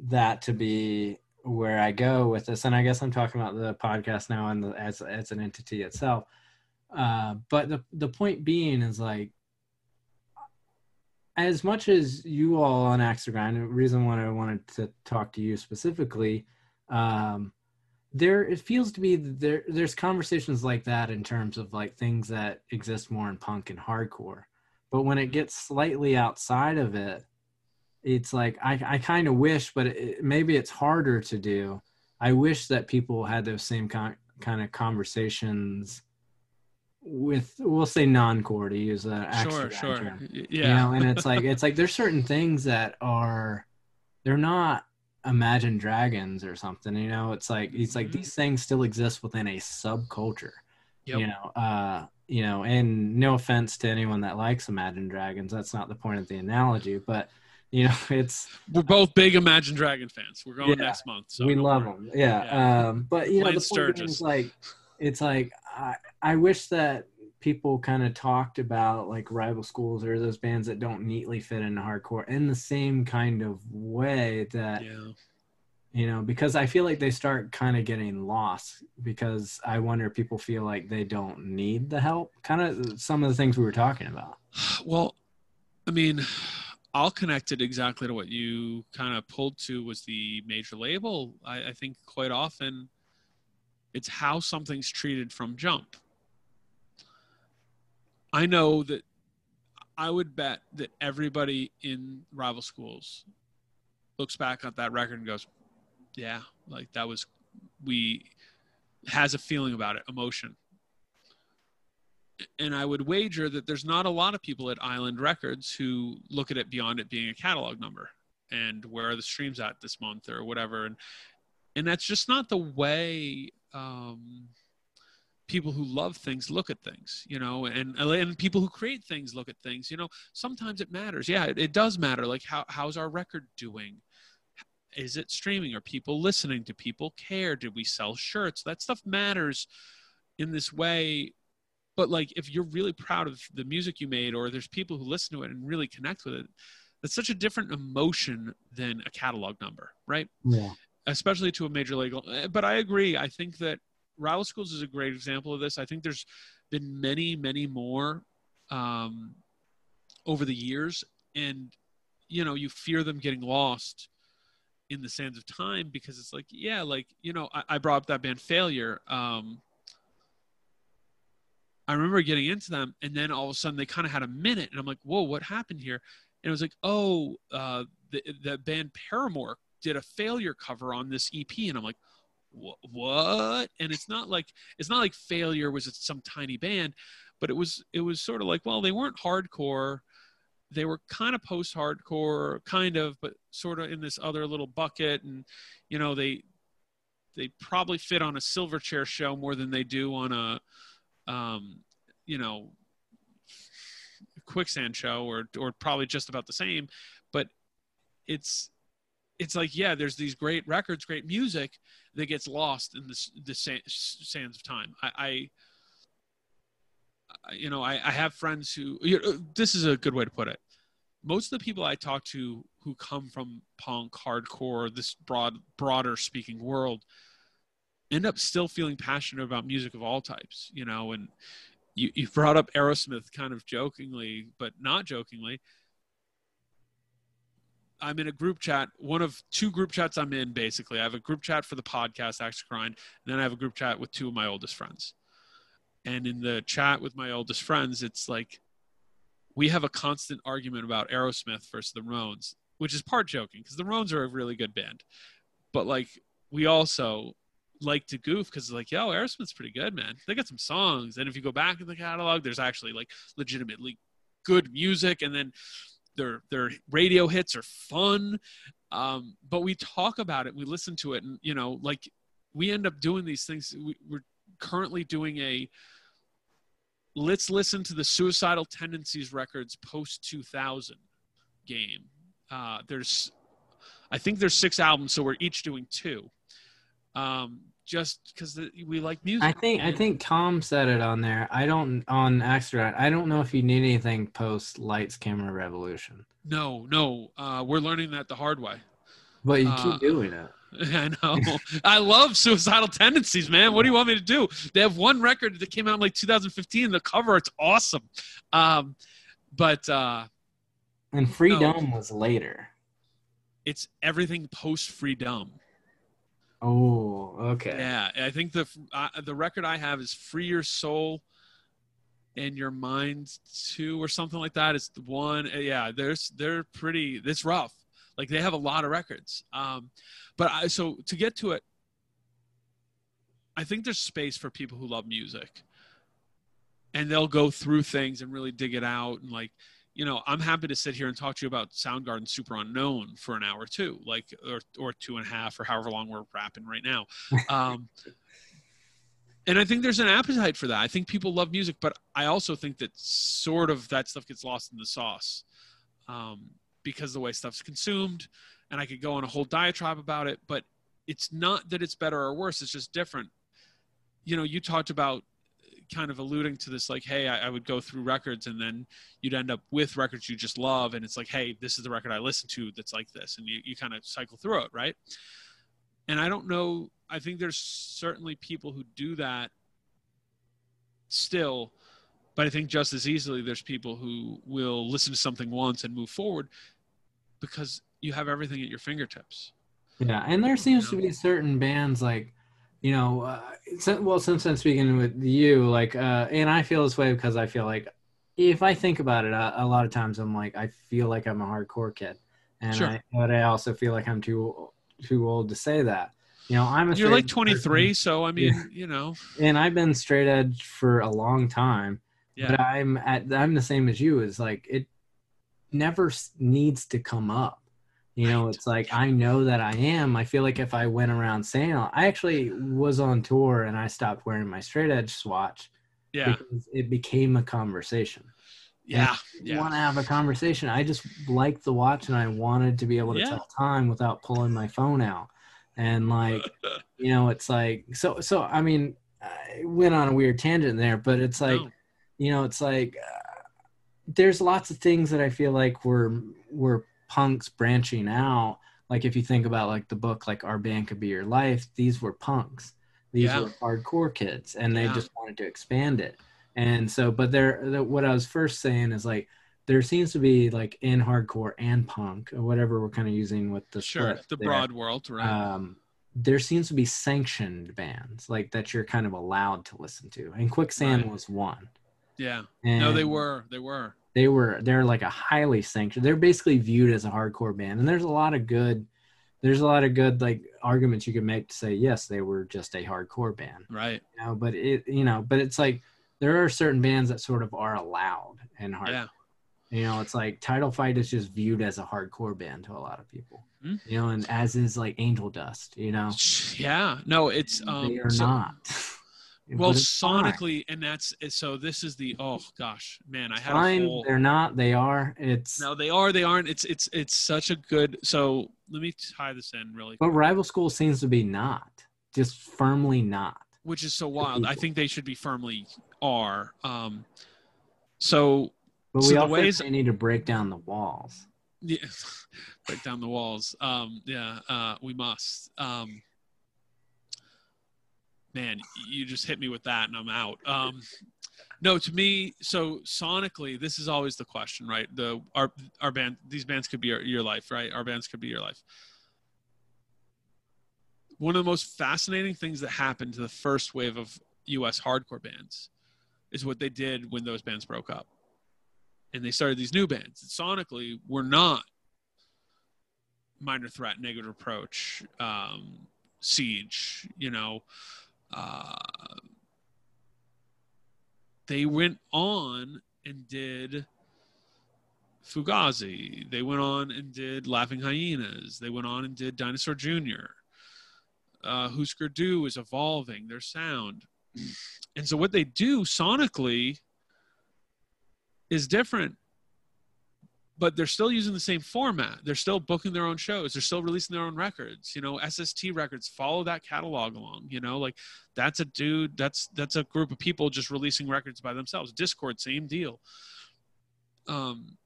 that to be where I go with this, and I guess I'm talking about the podcast now and the, as as an entity itself. Uh, but the the point being is like, as much as you all on Axe the reason why I wanted to talk to you specifically, um, there it feels to be that there there's conversations like that in terms of like things that exist more in punk and hardcore. But when it gets slightly outside of it it's like i, I kind of wish but it, maybe it's harder to do. I wish that people had those same kind kind of conversations with we'll say non-core to use a sure sure. term. Y- you yeah. know and it's like it's like there's certain things that are they're not imagine dragons or something you know? It's like it's like Mhm. these things still exist within a subculture Yep. you know? Uh you know and no offense to anyone that likes imagine dragons that's not the point of the analogy but you know it's we're both big imagine dragon fans. We're going Yeah. next month so we love worry. them. Yeah, um but you know the point is like it's like i i wish that people kind of talked about like rival schools or those bands that don't neatly fit into hardcore in the same kind of way that yeah you know because i feel like they start kind of getting lost because i wonder if people feel like they don't need the help kind of some of the things we were talking about Well, I mean, I'll connect it exactly to what you kind of pulled to was the major label. I, I think quite often it's how something's treated from jump. I know that I would bet that everybody in rival schools looks back at that record and goes, yeah, like that was, we has a feeling about it, emotion and I would wager that there's not a lot of people at Island Records who look at it beyond it being a catalog number and where are the streams at this month or whatever. And and that's just not the way um, people who love things look at things, you know, and and people who create things look at things. You know, sometimes it matters. Yeah, it, it does matter. Like how how's our record doing? Is it streaming? Are people listening? Do people care? Did we sell shirts? That stuff matters in this way but like if you're really proud of the music you made or there's people who listen to it and really connect with it that's such a different emotion than a catalog number right yeah especially to a major label Eh, but i agree i think that rival schools is a great example of this i think there's been many, many more um, over the years, and you know, you fear them getting lost in the sands of time because it's like, yeah, like you know, I, I brought up that band Failure. Um, I remember getting into them, and then all of a sudden they kind of had a minute, and I'm like, whoa, what happened here? And it was like, oh, uh, the the band Paramore did a Failure cover on this EP, and I'm like, what? And it's not like it's not like Failure was some tiny band, but it was it was sort of like, well, they weren't hardcore. They were kind of post hardcore kind of but sort of in this other little bucket. And you know they they probably fit on a silverchair show more than they do on a um, you know quicksand show or or probably just about the same. But it's it's like yeah there's these great records great music that gets lost in the the sands of time i, I you know, I, I have friends who, you know, this is a good way to put it. Most of the people I talk to who come from punk, hardcore, this broad, broader speaking world, end up still feeling passionate about music of all types, you know, and you, you brought up Aerosmith kind of jokingly, but not jokingly. I'm in a group chat, one of two group chats I'm in basically. I have a group chat for the podcast, Axe Grind, and then I have a group chat with two of my oldest friends. And in the chat with my oldest friends it's like we have a constant argument about aerosmith versus the ramones which is part joking because the ramones are a really good band. But like we also like to goof because like yo aerosmith's pretty good man. They got some songs. And if you go back in the catalog there's actually like legitimately good music. And then their their radio hits are fun um, but we talk about it we listen to it and you know like we end up doing these things we, we're currently doing a let's listen to the suicidal tendencies records post 2000 game. Uh, there's i think there's six albums so we're each doing two. Um, just because we like music i think i think tom said it on there i don't on extra i don't know if you need anything post lights camera revolution no no uh, we're learning that the hard way but you keep uh, doing it I know. I love suicidal tendencies, man. What do you want me to do? They have one record that came out in like 2015. The cover, it's awesome. Um, but uh, and Freedom no, was later. It's everything post Freedom. Oh, okay. Yeah, I think the uh, the record I have is Free Your Soul and Your Mind Too, or something like that. It's the one. Yeah, there's they're pretty. It's rough. Like they have a lot of records. Um, but I, so to get to it, I think there's space for people who love music, and they'll go through things and really dig it out. And like, you know, I'm happy to sit here and talk to you about Soundgarden Superunknown for an hour too, like or or two and a half or however long we're rapping right now. Um, and I think there's an appetite for that. I think people love music, but I also think that sort of that stuff gets lost in the sauce. Um, because the way stuff's consumed and i could go on a whole diatribe about it but it's not that it's better or worse it's just different you know you talked about kind of alluding to this like hey I, I, would go through records and then you'd end up with records you just love and it's like hey this is the record i listen to that's like this and you, you kind of cycle through it right and i don't know i think there's certainly people who do that still but I think just as easily, there's people who will listen to something once and move forward because you have everything at your fingertips. Yeah, and there seems you know? to be certain bands like, you know, uh, well, since I'm speaking with you, like, uh, and I feel this way because I feel like if I think about it, a, a lot of times I'm like, I feel like I'm a hardcore kid, and sure. I, but I also feel like I'm too too old to say that. You know, I'm a you're like 23, person. so I mean, yeah. you know, and I've been straight edge for a long time yeah. But I'm at I'm the same as you. Is like it never needs to come up. You know, it's like I know that I am. I feel like if I went around saying, I actually was on tour and I stopped wearing my straight edge swatch. Yeah. Because it became a conversation. Yeah. yeah. want to have a conversation. I just liked the watch and I wanted to be able to yeah. tell time without pulling my phone out. And like, you know, it's like, so, so, I mean, I went on a weird tangent there, but it's like, no you know, it's like uh, there's lots of things that I feel like were were punks branching out. Like if you think about like the book, like Our Band Could Be Your Life, these were punks. These yeah. were hardcore kids, and they yeah. just wanted to expand it. And so, but there, the, what I was first saying is like, there seems to be like in hardcore and punk or whatever we're kind of using with the Sure, the there, broad world, right? Um, there seems to be sanctioned bands like that you're kind of allowed to listen to, and Quicksand Right. was one. yeah. And No, they were. They were. They were they're like a highly sanctioned they're basically viewed as a hardcore band and there's a lot of good there's a lot of good like arguments you can make to say yes they were just a hardcore band Right. you know but it you know but it's like there are certain bands that sort of are allowed in hardcore Yeah. you know it's like title fight is just viewed as a hardcore band to a lot of people Hmm. you know and as is like angel dust you know Yeah. No, it's um they are so- not well it's fine. sonically and that's so this is the oh gosh, man, I had fine a whole they're not they are it's No, they are, they aren't. It's it's it's such a good so let me tie this in really but quick, rival school seems to be not just firmly not which is so wild. I think they should be firmly are. Um so But So we the also ways- need to break down the walls. yeah, break down the walls. Um, yeah, uh, we must. Um, man, you just hit me with that, and I'm out. Um, no, to me, so sonically, this is always the question, right? The our our band, these bands could be your, your life, right? Our bands could be your life. One of the most fascinating things that happened to the first wave of U.S. hardcore bands is what they did when those bands broke up and they started these new bands. Sonically, we're not minor threat, negative approach, um, siege. You know, uh, they went on and did Fugazi. They went on and did Laughing Hyenas. They went on and did Dinosaur Jr. Uh, Husker Du is evolving their sound. And so what they do sonically is different but they're still using the same format. They're still booking their own shows. They're still releasing their own records. You know sst records follow that catalog along you know like that's a dude that's that's a group of people just releasing records by themselves. Dischord same deal. Um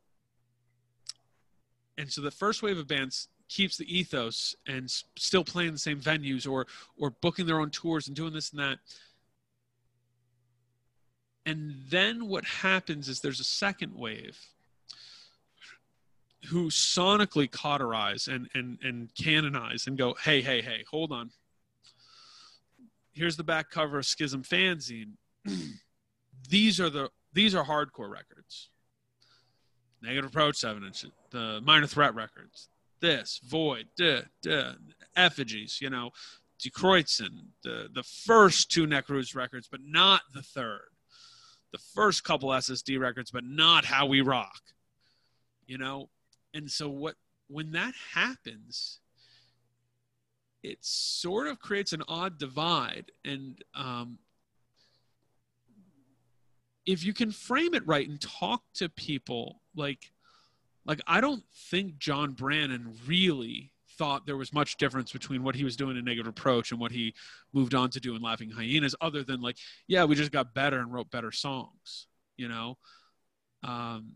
and so the first wave of bands keeps the ethos and still playing the same venues or or booking their own tours and doing this and that. And then what happens is there's a second wave who sonically cauterize and, and, and canonize and go, hey, hey, hey, hold on. Here's the back cover of Schism Fanzine. these are the these are hardcore records. Negative Approach seven inch, the Minor Threat records. This Void, duh, duh, Effigies, you know, Die Kreuzen, the the first two Necros records, but not the third the first couple SSD records, but not how we rock. You know? And so what when that happens, it sort of creates an odd divide. And um, if you can frame it right and talk to people like like I don't think John Brannon really thought there was much difference between what he was doing in Negative Approach and what he moved on to do in Laughing Hyenas, other than like, yeah, we just got better and wrote better songs, you know? Um,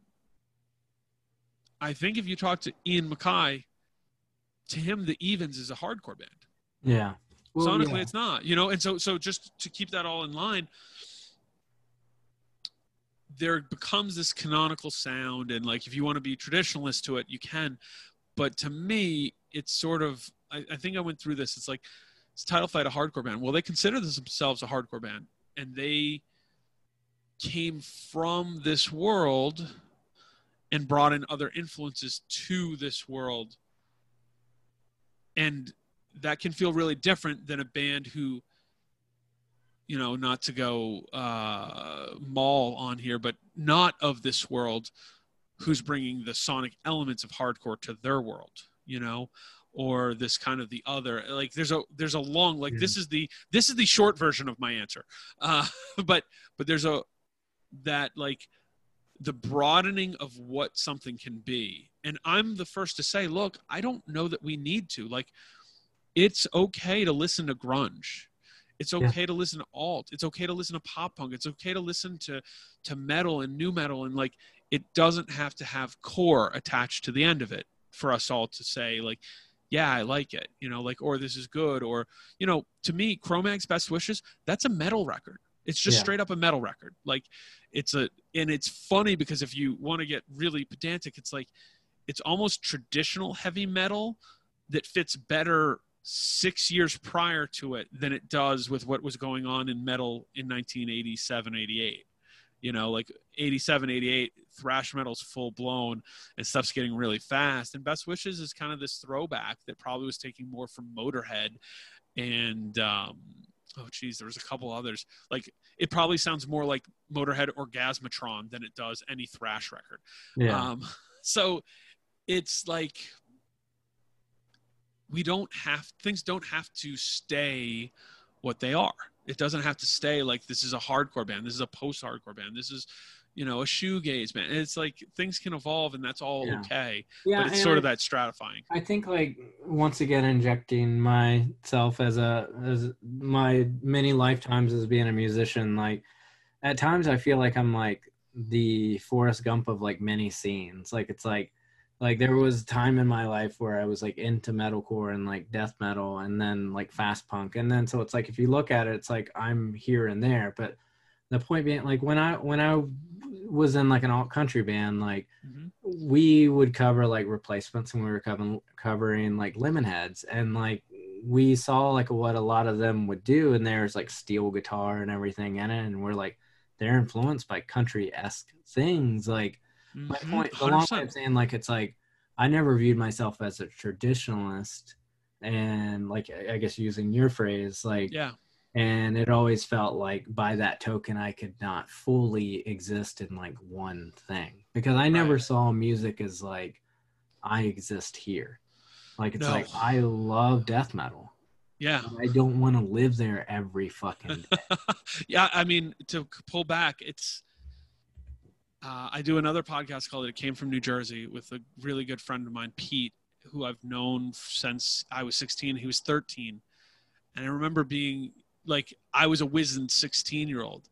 I think if you talk to Ian MacKaye, to him, the Evens is a hardcore band. Yeah. Well, Sonically, yeah. it's not, you know? And so, so just to keep that all in line, there becomes this canonical sound. And like, if you want to be traditionalist to it, you can. But to me, it's sort of, I, I think I went through this. It's like, it's title fight a hardcore band. Well, they consider themselves a hardcore band and they came from this world and brought in other influences to this world. And that can feel really different than a band who, you know, not to go uh, mall on here, but not of this world, who's bringing the sonic elements of hardcore to their world, you know, or this kind of the other. Like there's a there's a long like this is the this is the short version of my answer, uh, but but there's a that like the broadening of what something can be. And I'm the first to say, look, I don't know that we need to. Like, it's okay to listen to grunge. It's Yeah. okay to listen to alt. It's okay to listen to pop punk. It's okay to listen to to metal and new metal. And like, it doesn't have to have core attached to the end of it for us all to say like, yeah, I like it. You know, like, or this is good. Or you know, to me, Cro-Mag's Best Wishes, that's a metal record. It's just Yeah. straight up a metal record. Like it's a and it's funny because if you want to get really pedantic, it's like it's almost traditional heavy metal that fits better six years prior to it than it does with what was going on in metal in 1987 88 you know like 87 88 thrash metal's full blown and stuff's getting really fast and best wishes is kind of this throwback that probably was taking more from motorhead and um oh geez there was a couple others like it probably sounds more like motorhead or orgasmatron than it does any thrash record Yeah. um, so it's like we don't have things don't have to stay what they are. It doesn't have to stay like this is a hardcore band, this is a post-hardcore band, this is you know a shoegaze band. It's like things can evolve and that's all Yeah. okay. yeah. but it's sort I- of that stratifying. I think like once again injecting myself as a as my many lifetimes as being a musician, like at times I feel like I'm like the Forrest Gump of like many scenes. Like it's like like there was time in my life where I was like into metalcore and like death metal and then like fast punk. And then so it's like if you look at it, it's like I'm here and there. But the point being like when I when I was in like an alt country band, like Mhm. we would cover like replacements and we were covering covering like lemon heads and like we saw like what a lot of them would do and there's like steel guitar and everything in it and we're like they're influenced by country-esque things like my Mhm. point the long way 100%. of saying like it's like i never viewed myself as a traditionalist and like I guess using your phrase like Yeah. And it always felt like by that token i could not fully exist in like one thing because i never Right. saw music as like i exist here like it's No. like i love death metal Yeah. i don't want to live there every fucking day yeah, I mean, to pull back, it's. Uh, I do another podcast called "It Came from New Jersey" with a really good friend of mine, Pete, who I've known since I was 16. He was 13, and I remember being like, I was a wizened 16 year old,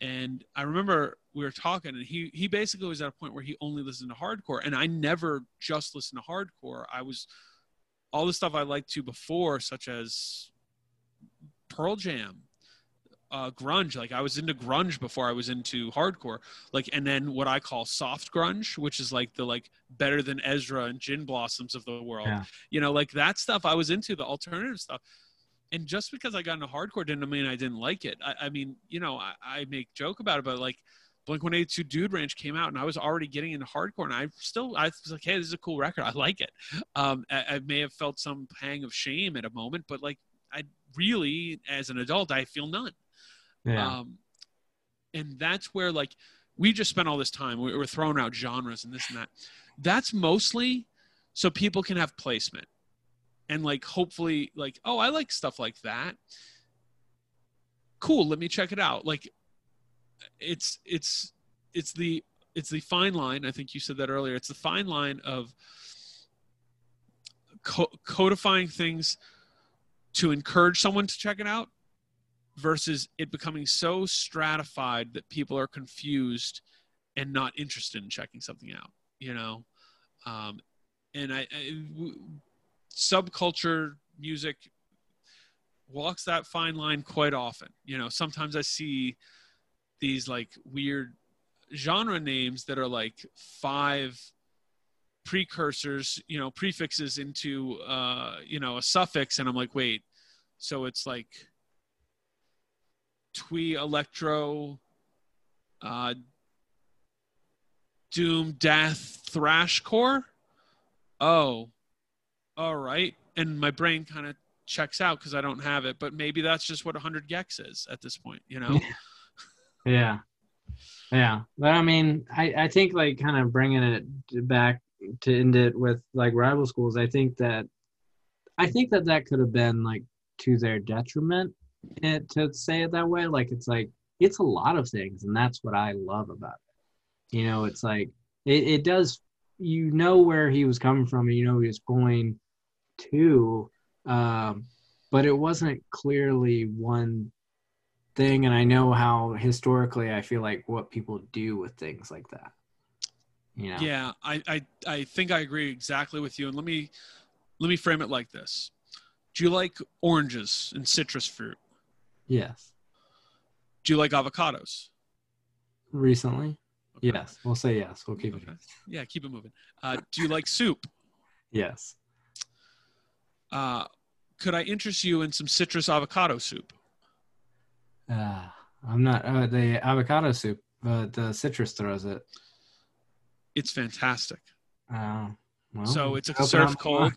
and I remember we were talking, and he he basically was at a point where he only listened to hardcore, and I never just listened to hardcore. I was all the stuff I liked to before, such as Pearl Jam, uh, grunge. Like I was into grunge before I was into hardcore. Like, and then what I call soft grunge, which is like the like better than Ezra and Gin Blossoms of the world. Yeah. You know, like that stuff I was into, the alternative stuff. And just because I got into hardcore didn't mean I didn't like it. I, I mean, you know, I, I make joke about it, but like Blink 182 Dude Ranch came out and I was already getting into hardcore and I still, I was like, hey, this is a cool record. I like it. Um, I, I may have felt some pang of shame at a moment, but like I really, as an adult, I feel none. yeah Um, and that's where like we just spent all this time. We were throwing out genres and this and that. That's mostly so people can have placement and like hopefully like oh I like stuff like that. Cool, let me check it out. Like it's it's it's the it's the fine line. I think you said that earlier. It's the fine line of co- codifying things to encourage someone to check it out versus it becoming so stratified that people are confused and not interested in checking something out you know um, and I, I subculture music walks that fine line quite often. You know sometimes i see these like weird genre names that are like five precursors you know prefixes into uh you know a suffix and i'm like wait so it's like twee electro uh doom death thrash core? Oh all right and my brain kind of checks out because i don't have it but maybe that's just what 100 gecs is at this point you know Yeah. Yeah. But I mean, I, I think like kind of bringing it back to end it with like rival schools, I think that, I think that that could have been like to their detriment it, to say it that way. Like, it's like, it's a lot of things. And that's what I love about it. You know, it's like, it, it does, you know, where he was coming from and you know, he was going to, um, but it wasn't clearly one thing and i know how historically i feel like what people do with things like that you know Yeah, I, I I think I agree exactly with you. And let me let me frame it like this: Do you like oranges and citrus fruit? yes Do you like avocados? Recently, Okay. yes, we'll say yes. We'll keep it. Yeah, keep it moving. Uh, do you like soup? Yes. Uh, could I interest you in some citrus avocado soup? Uh, I'm not uh, the avocado soup, but the citrus throws it. It's fantastic. Uh, well, so it's a served cold.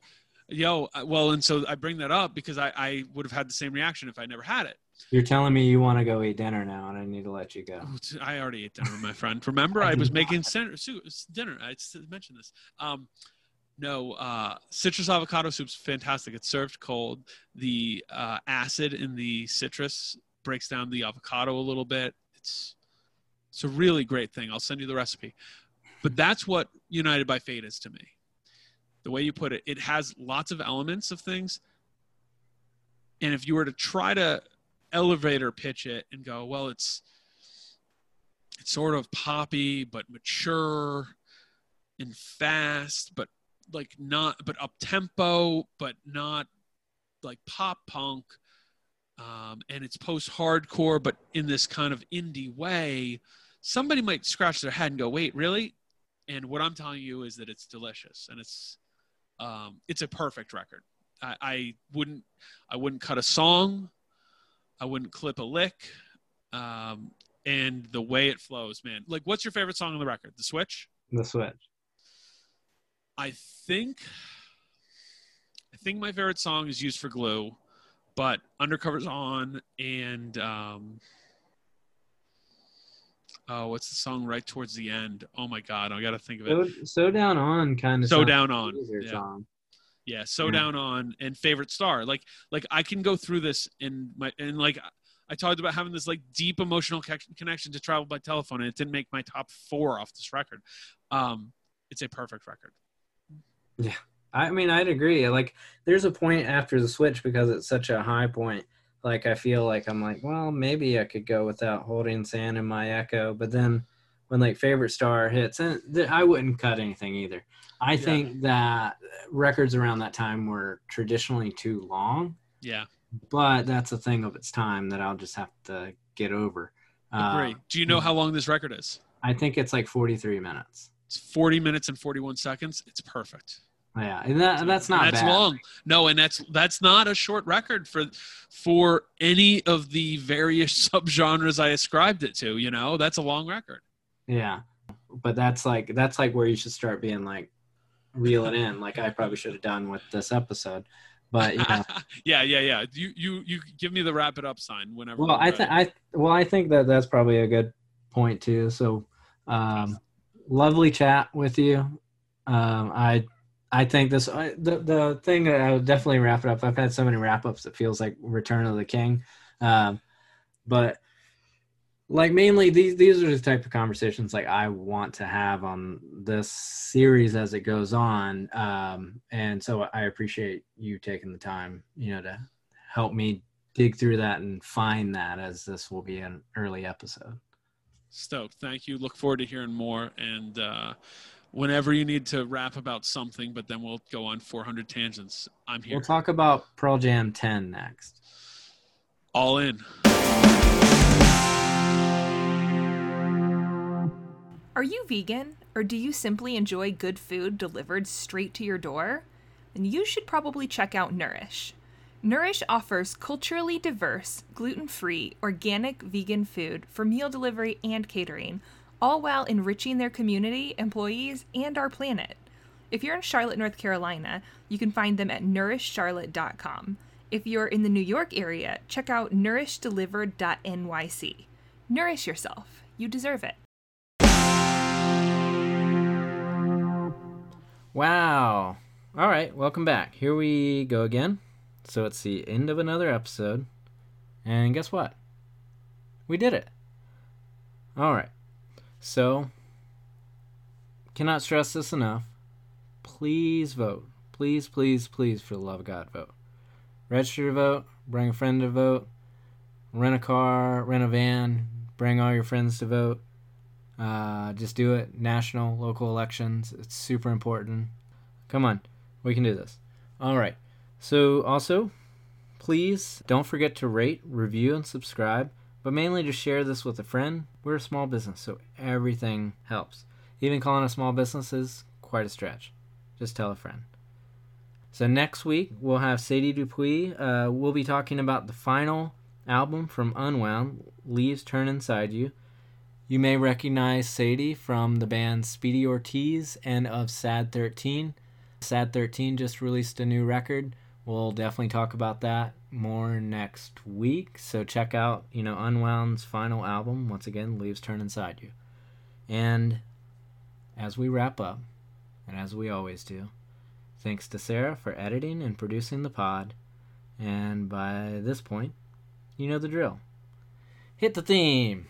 Yo, uh, well, and so I bring that up because I, I would have had the same reaction if I never had it. You're telling me you want to go eat dinner now, and I need to let you go. I already ate dinner, my friend. Remember, I was making dinner. I mentioned this. Um, no, uh, citrus avocado soup's fantastic. It's served cold. The uh, acid in the citrus breaks down the avocado a little bit. It's it's a really great thing. I'll send you the recipe. But that's what United by Fate is to me. The way you put it, it has lots of elements of things. And if you were to try to elevator pitch it and go, well, it's it's sort of poppy but mature and fast, but like not but up tempo, but not like pop punk. Um, and it's post hardcore, but in this kind of indie way. Somebody might scratch their head and go, "Wait, really?" And what I'm telling you is that it's delicious, and it's um, it's a perfect record. I, I wouldn't I wouldn't cut a song. I wouldn't clip a lick. Um, and the way it flows, man. Like, what's your favorite song on the record? The Switch? The switch. I think I think my favorite song is Used for Glue, but Undercover's on and um Oh, what's the song right towards the end? Oh my god, I gotta think of it. So, so down on kind of So Down On, yeah. song. Yeah, so Yeah. down on and favorite star. Like like I can go through this in my and like I talked about having this like deep emotional connection to travel by telephone, and it didn't make my top four off this record. Um, it's a perfect record. I mean, I'd agree. Like, there's a point after the switch because it's such a high point. Like, I feel like I'm like, well, maybe I could go without holding sand in my echo. But then when like favorite star hits, and th- I wouldn't cut anything either. I Yeah. think that records around that time were traditionally too long, Yeah, but that's a thing of its time that I'll just have to get over. agree. Uh, Do you know how long this record is? I think it's like 43 minutes. It's 40 minutes and 41 seconds. It's perfect. Yeah, and that, that's not that's bad. long. No, and that's that's not a short record for for any of the various subgenres I ascribed it to. You know, that's a long record. Yeah, but that's like that's like where you should start being like reel it in, like I probably should have done with this episode. But yeah, yeah, yeah, yeah. You you you give me the wrap it up sign whenever. well, I think I well I think that that's probably a good point too. So, um, lovely chat with you. Um, I I think this I, the the thing that I would definitely wrap it up. I've had so many wrap ups. that feels like Return of the King, um, but like mainly these these are the type of conversations like I want to have on this series as it goes on. Um, and so I appreciate you taking the time, you know, to help me dig through that and find that as this will be an early episode. Stoked. Thank you. Look forward to hearing more. And uh, whenever you need to rap about something, but then we'll go on 400 tangents. I'm here. We'll talk about Pearl Jam 10 next. All in. Are you vegan, or do you simply enjoy good food delivered straight to your door? Then you should probably check out Nourish. Nourish offers culturally diverse, gluten free, organic vegan food for meal delivery and catering, all while enriching their community, employees, and our planet. If you're in Charlotte, North Carolina, you can find them at nourishcharlotte.com. If you're in the New York area, check out nourishdelivered.nyc. Nourish yourself. You deserve it. Wow. All right, welcome back. Here we go again. So it's the end of another episode. And guess what? We did it. All right. So, cannot stress this enough. Please vote. Please, please, please, for the love of God, vote. Register to vote. Bring a friend to vote. Rent a car, rent a van. Bring all your friends to vote. Uh, just do it. National, local elections. It's super important. Come on, we can do this. All right. So, also, please don't forget to rate, review, and subscribe but mainly to share this with a friend. We're a small business, so everything helps. Even calling a small business is quite a stretch. Just tell a friend. So next week we'll have Sadie Dupuis. Uh, we'll be talking about the final album from Unwound, Leaves Turn Inside You. You may recognize Sadie from the band Speedy Ortiz and of Sad 13. Sad 13 just released a new record. We'll definitely talk about that more next week. So check out, you know, Unwound's final album. Once again, Leaves Turn Inside You. And as we wrap up, and as we always do, thanks to Sarah for editing and producing the pod. And by this point, you know the drill. Hit the theme.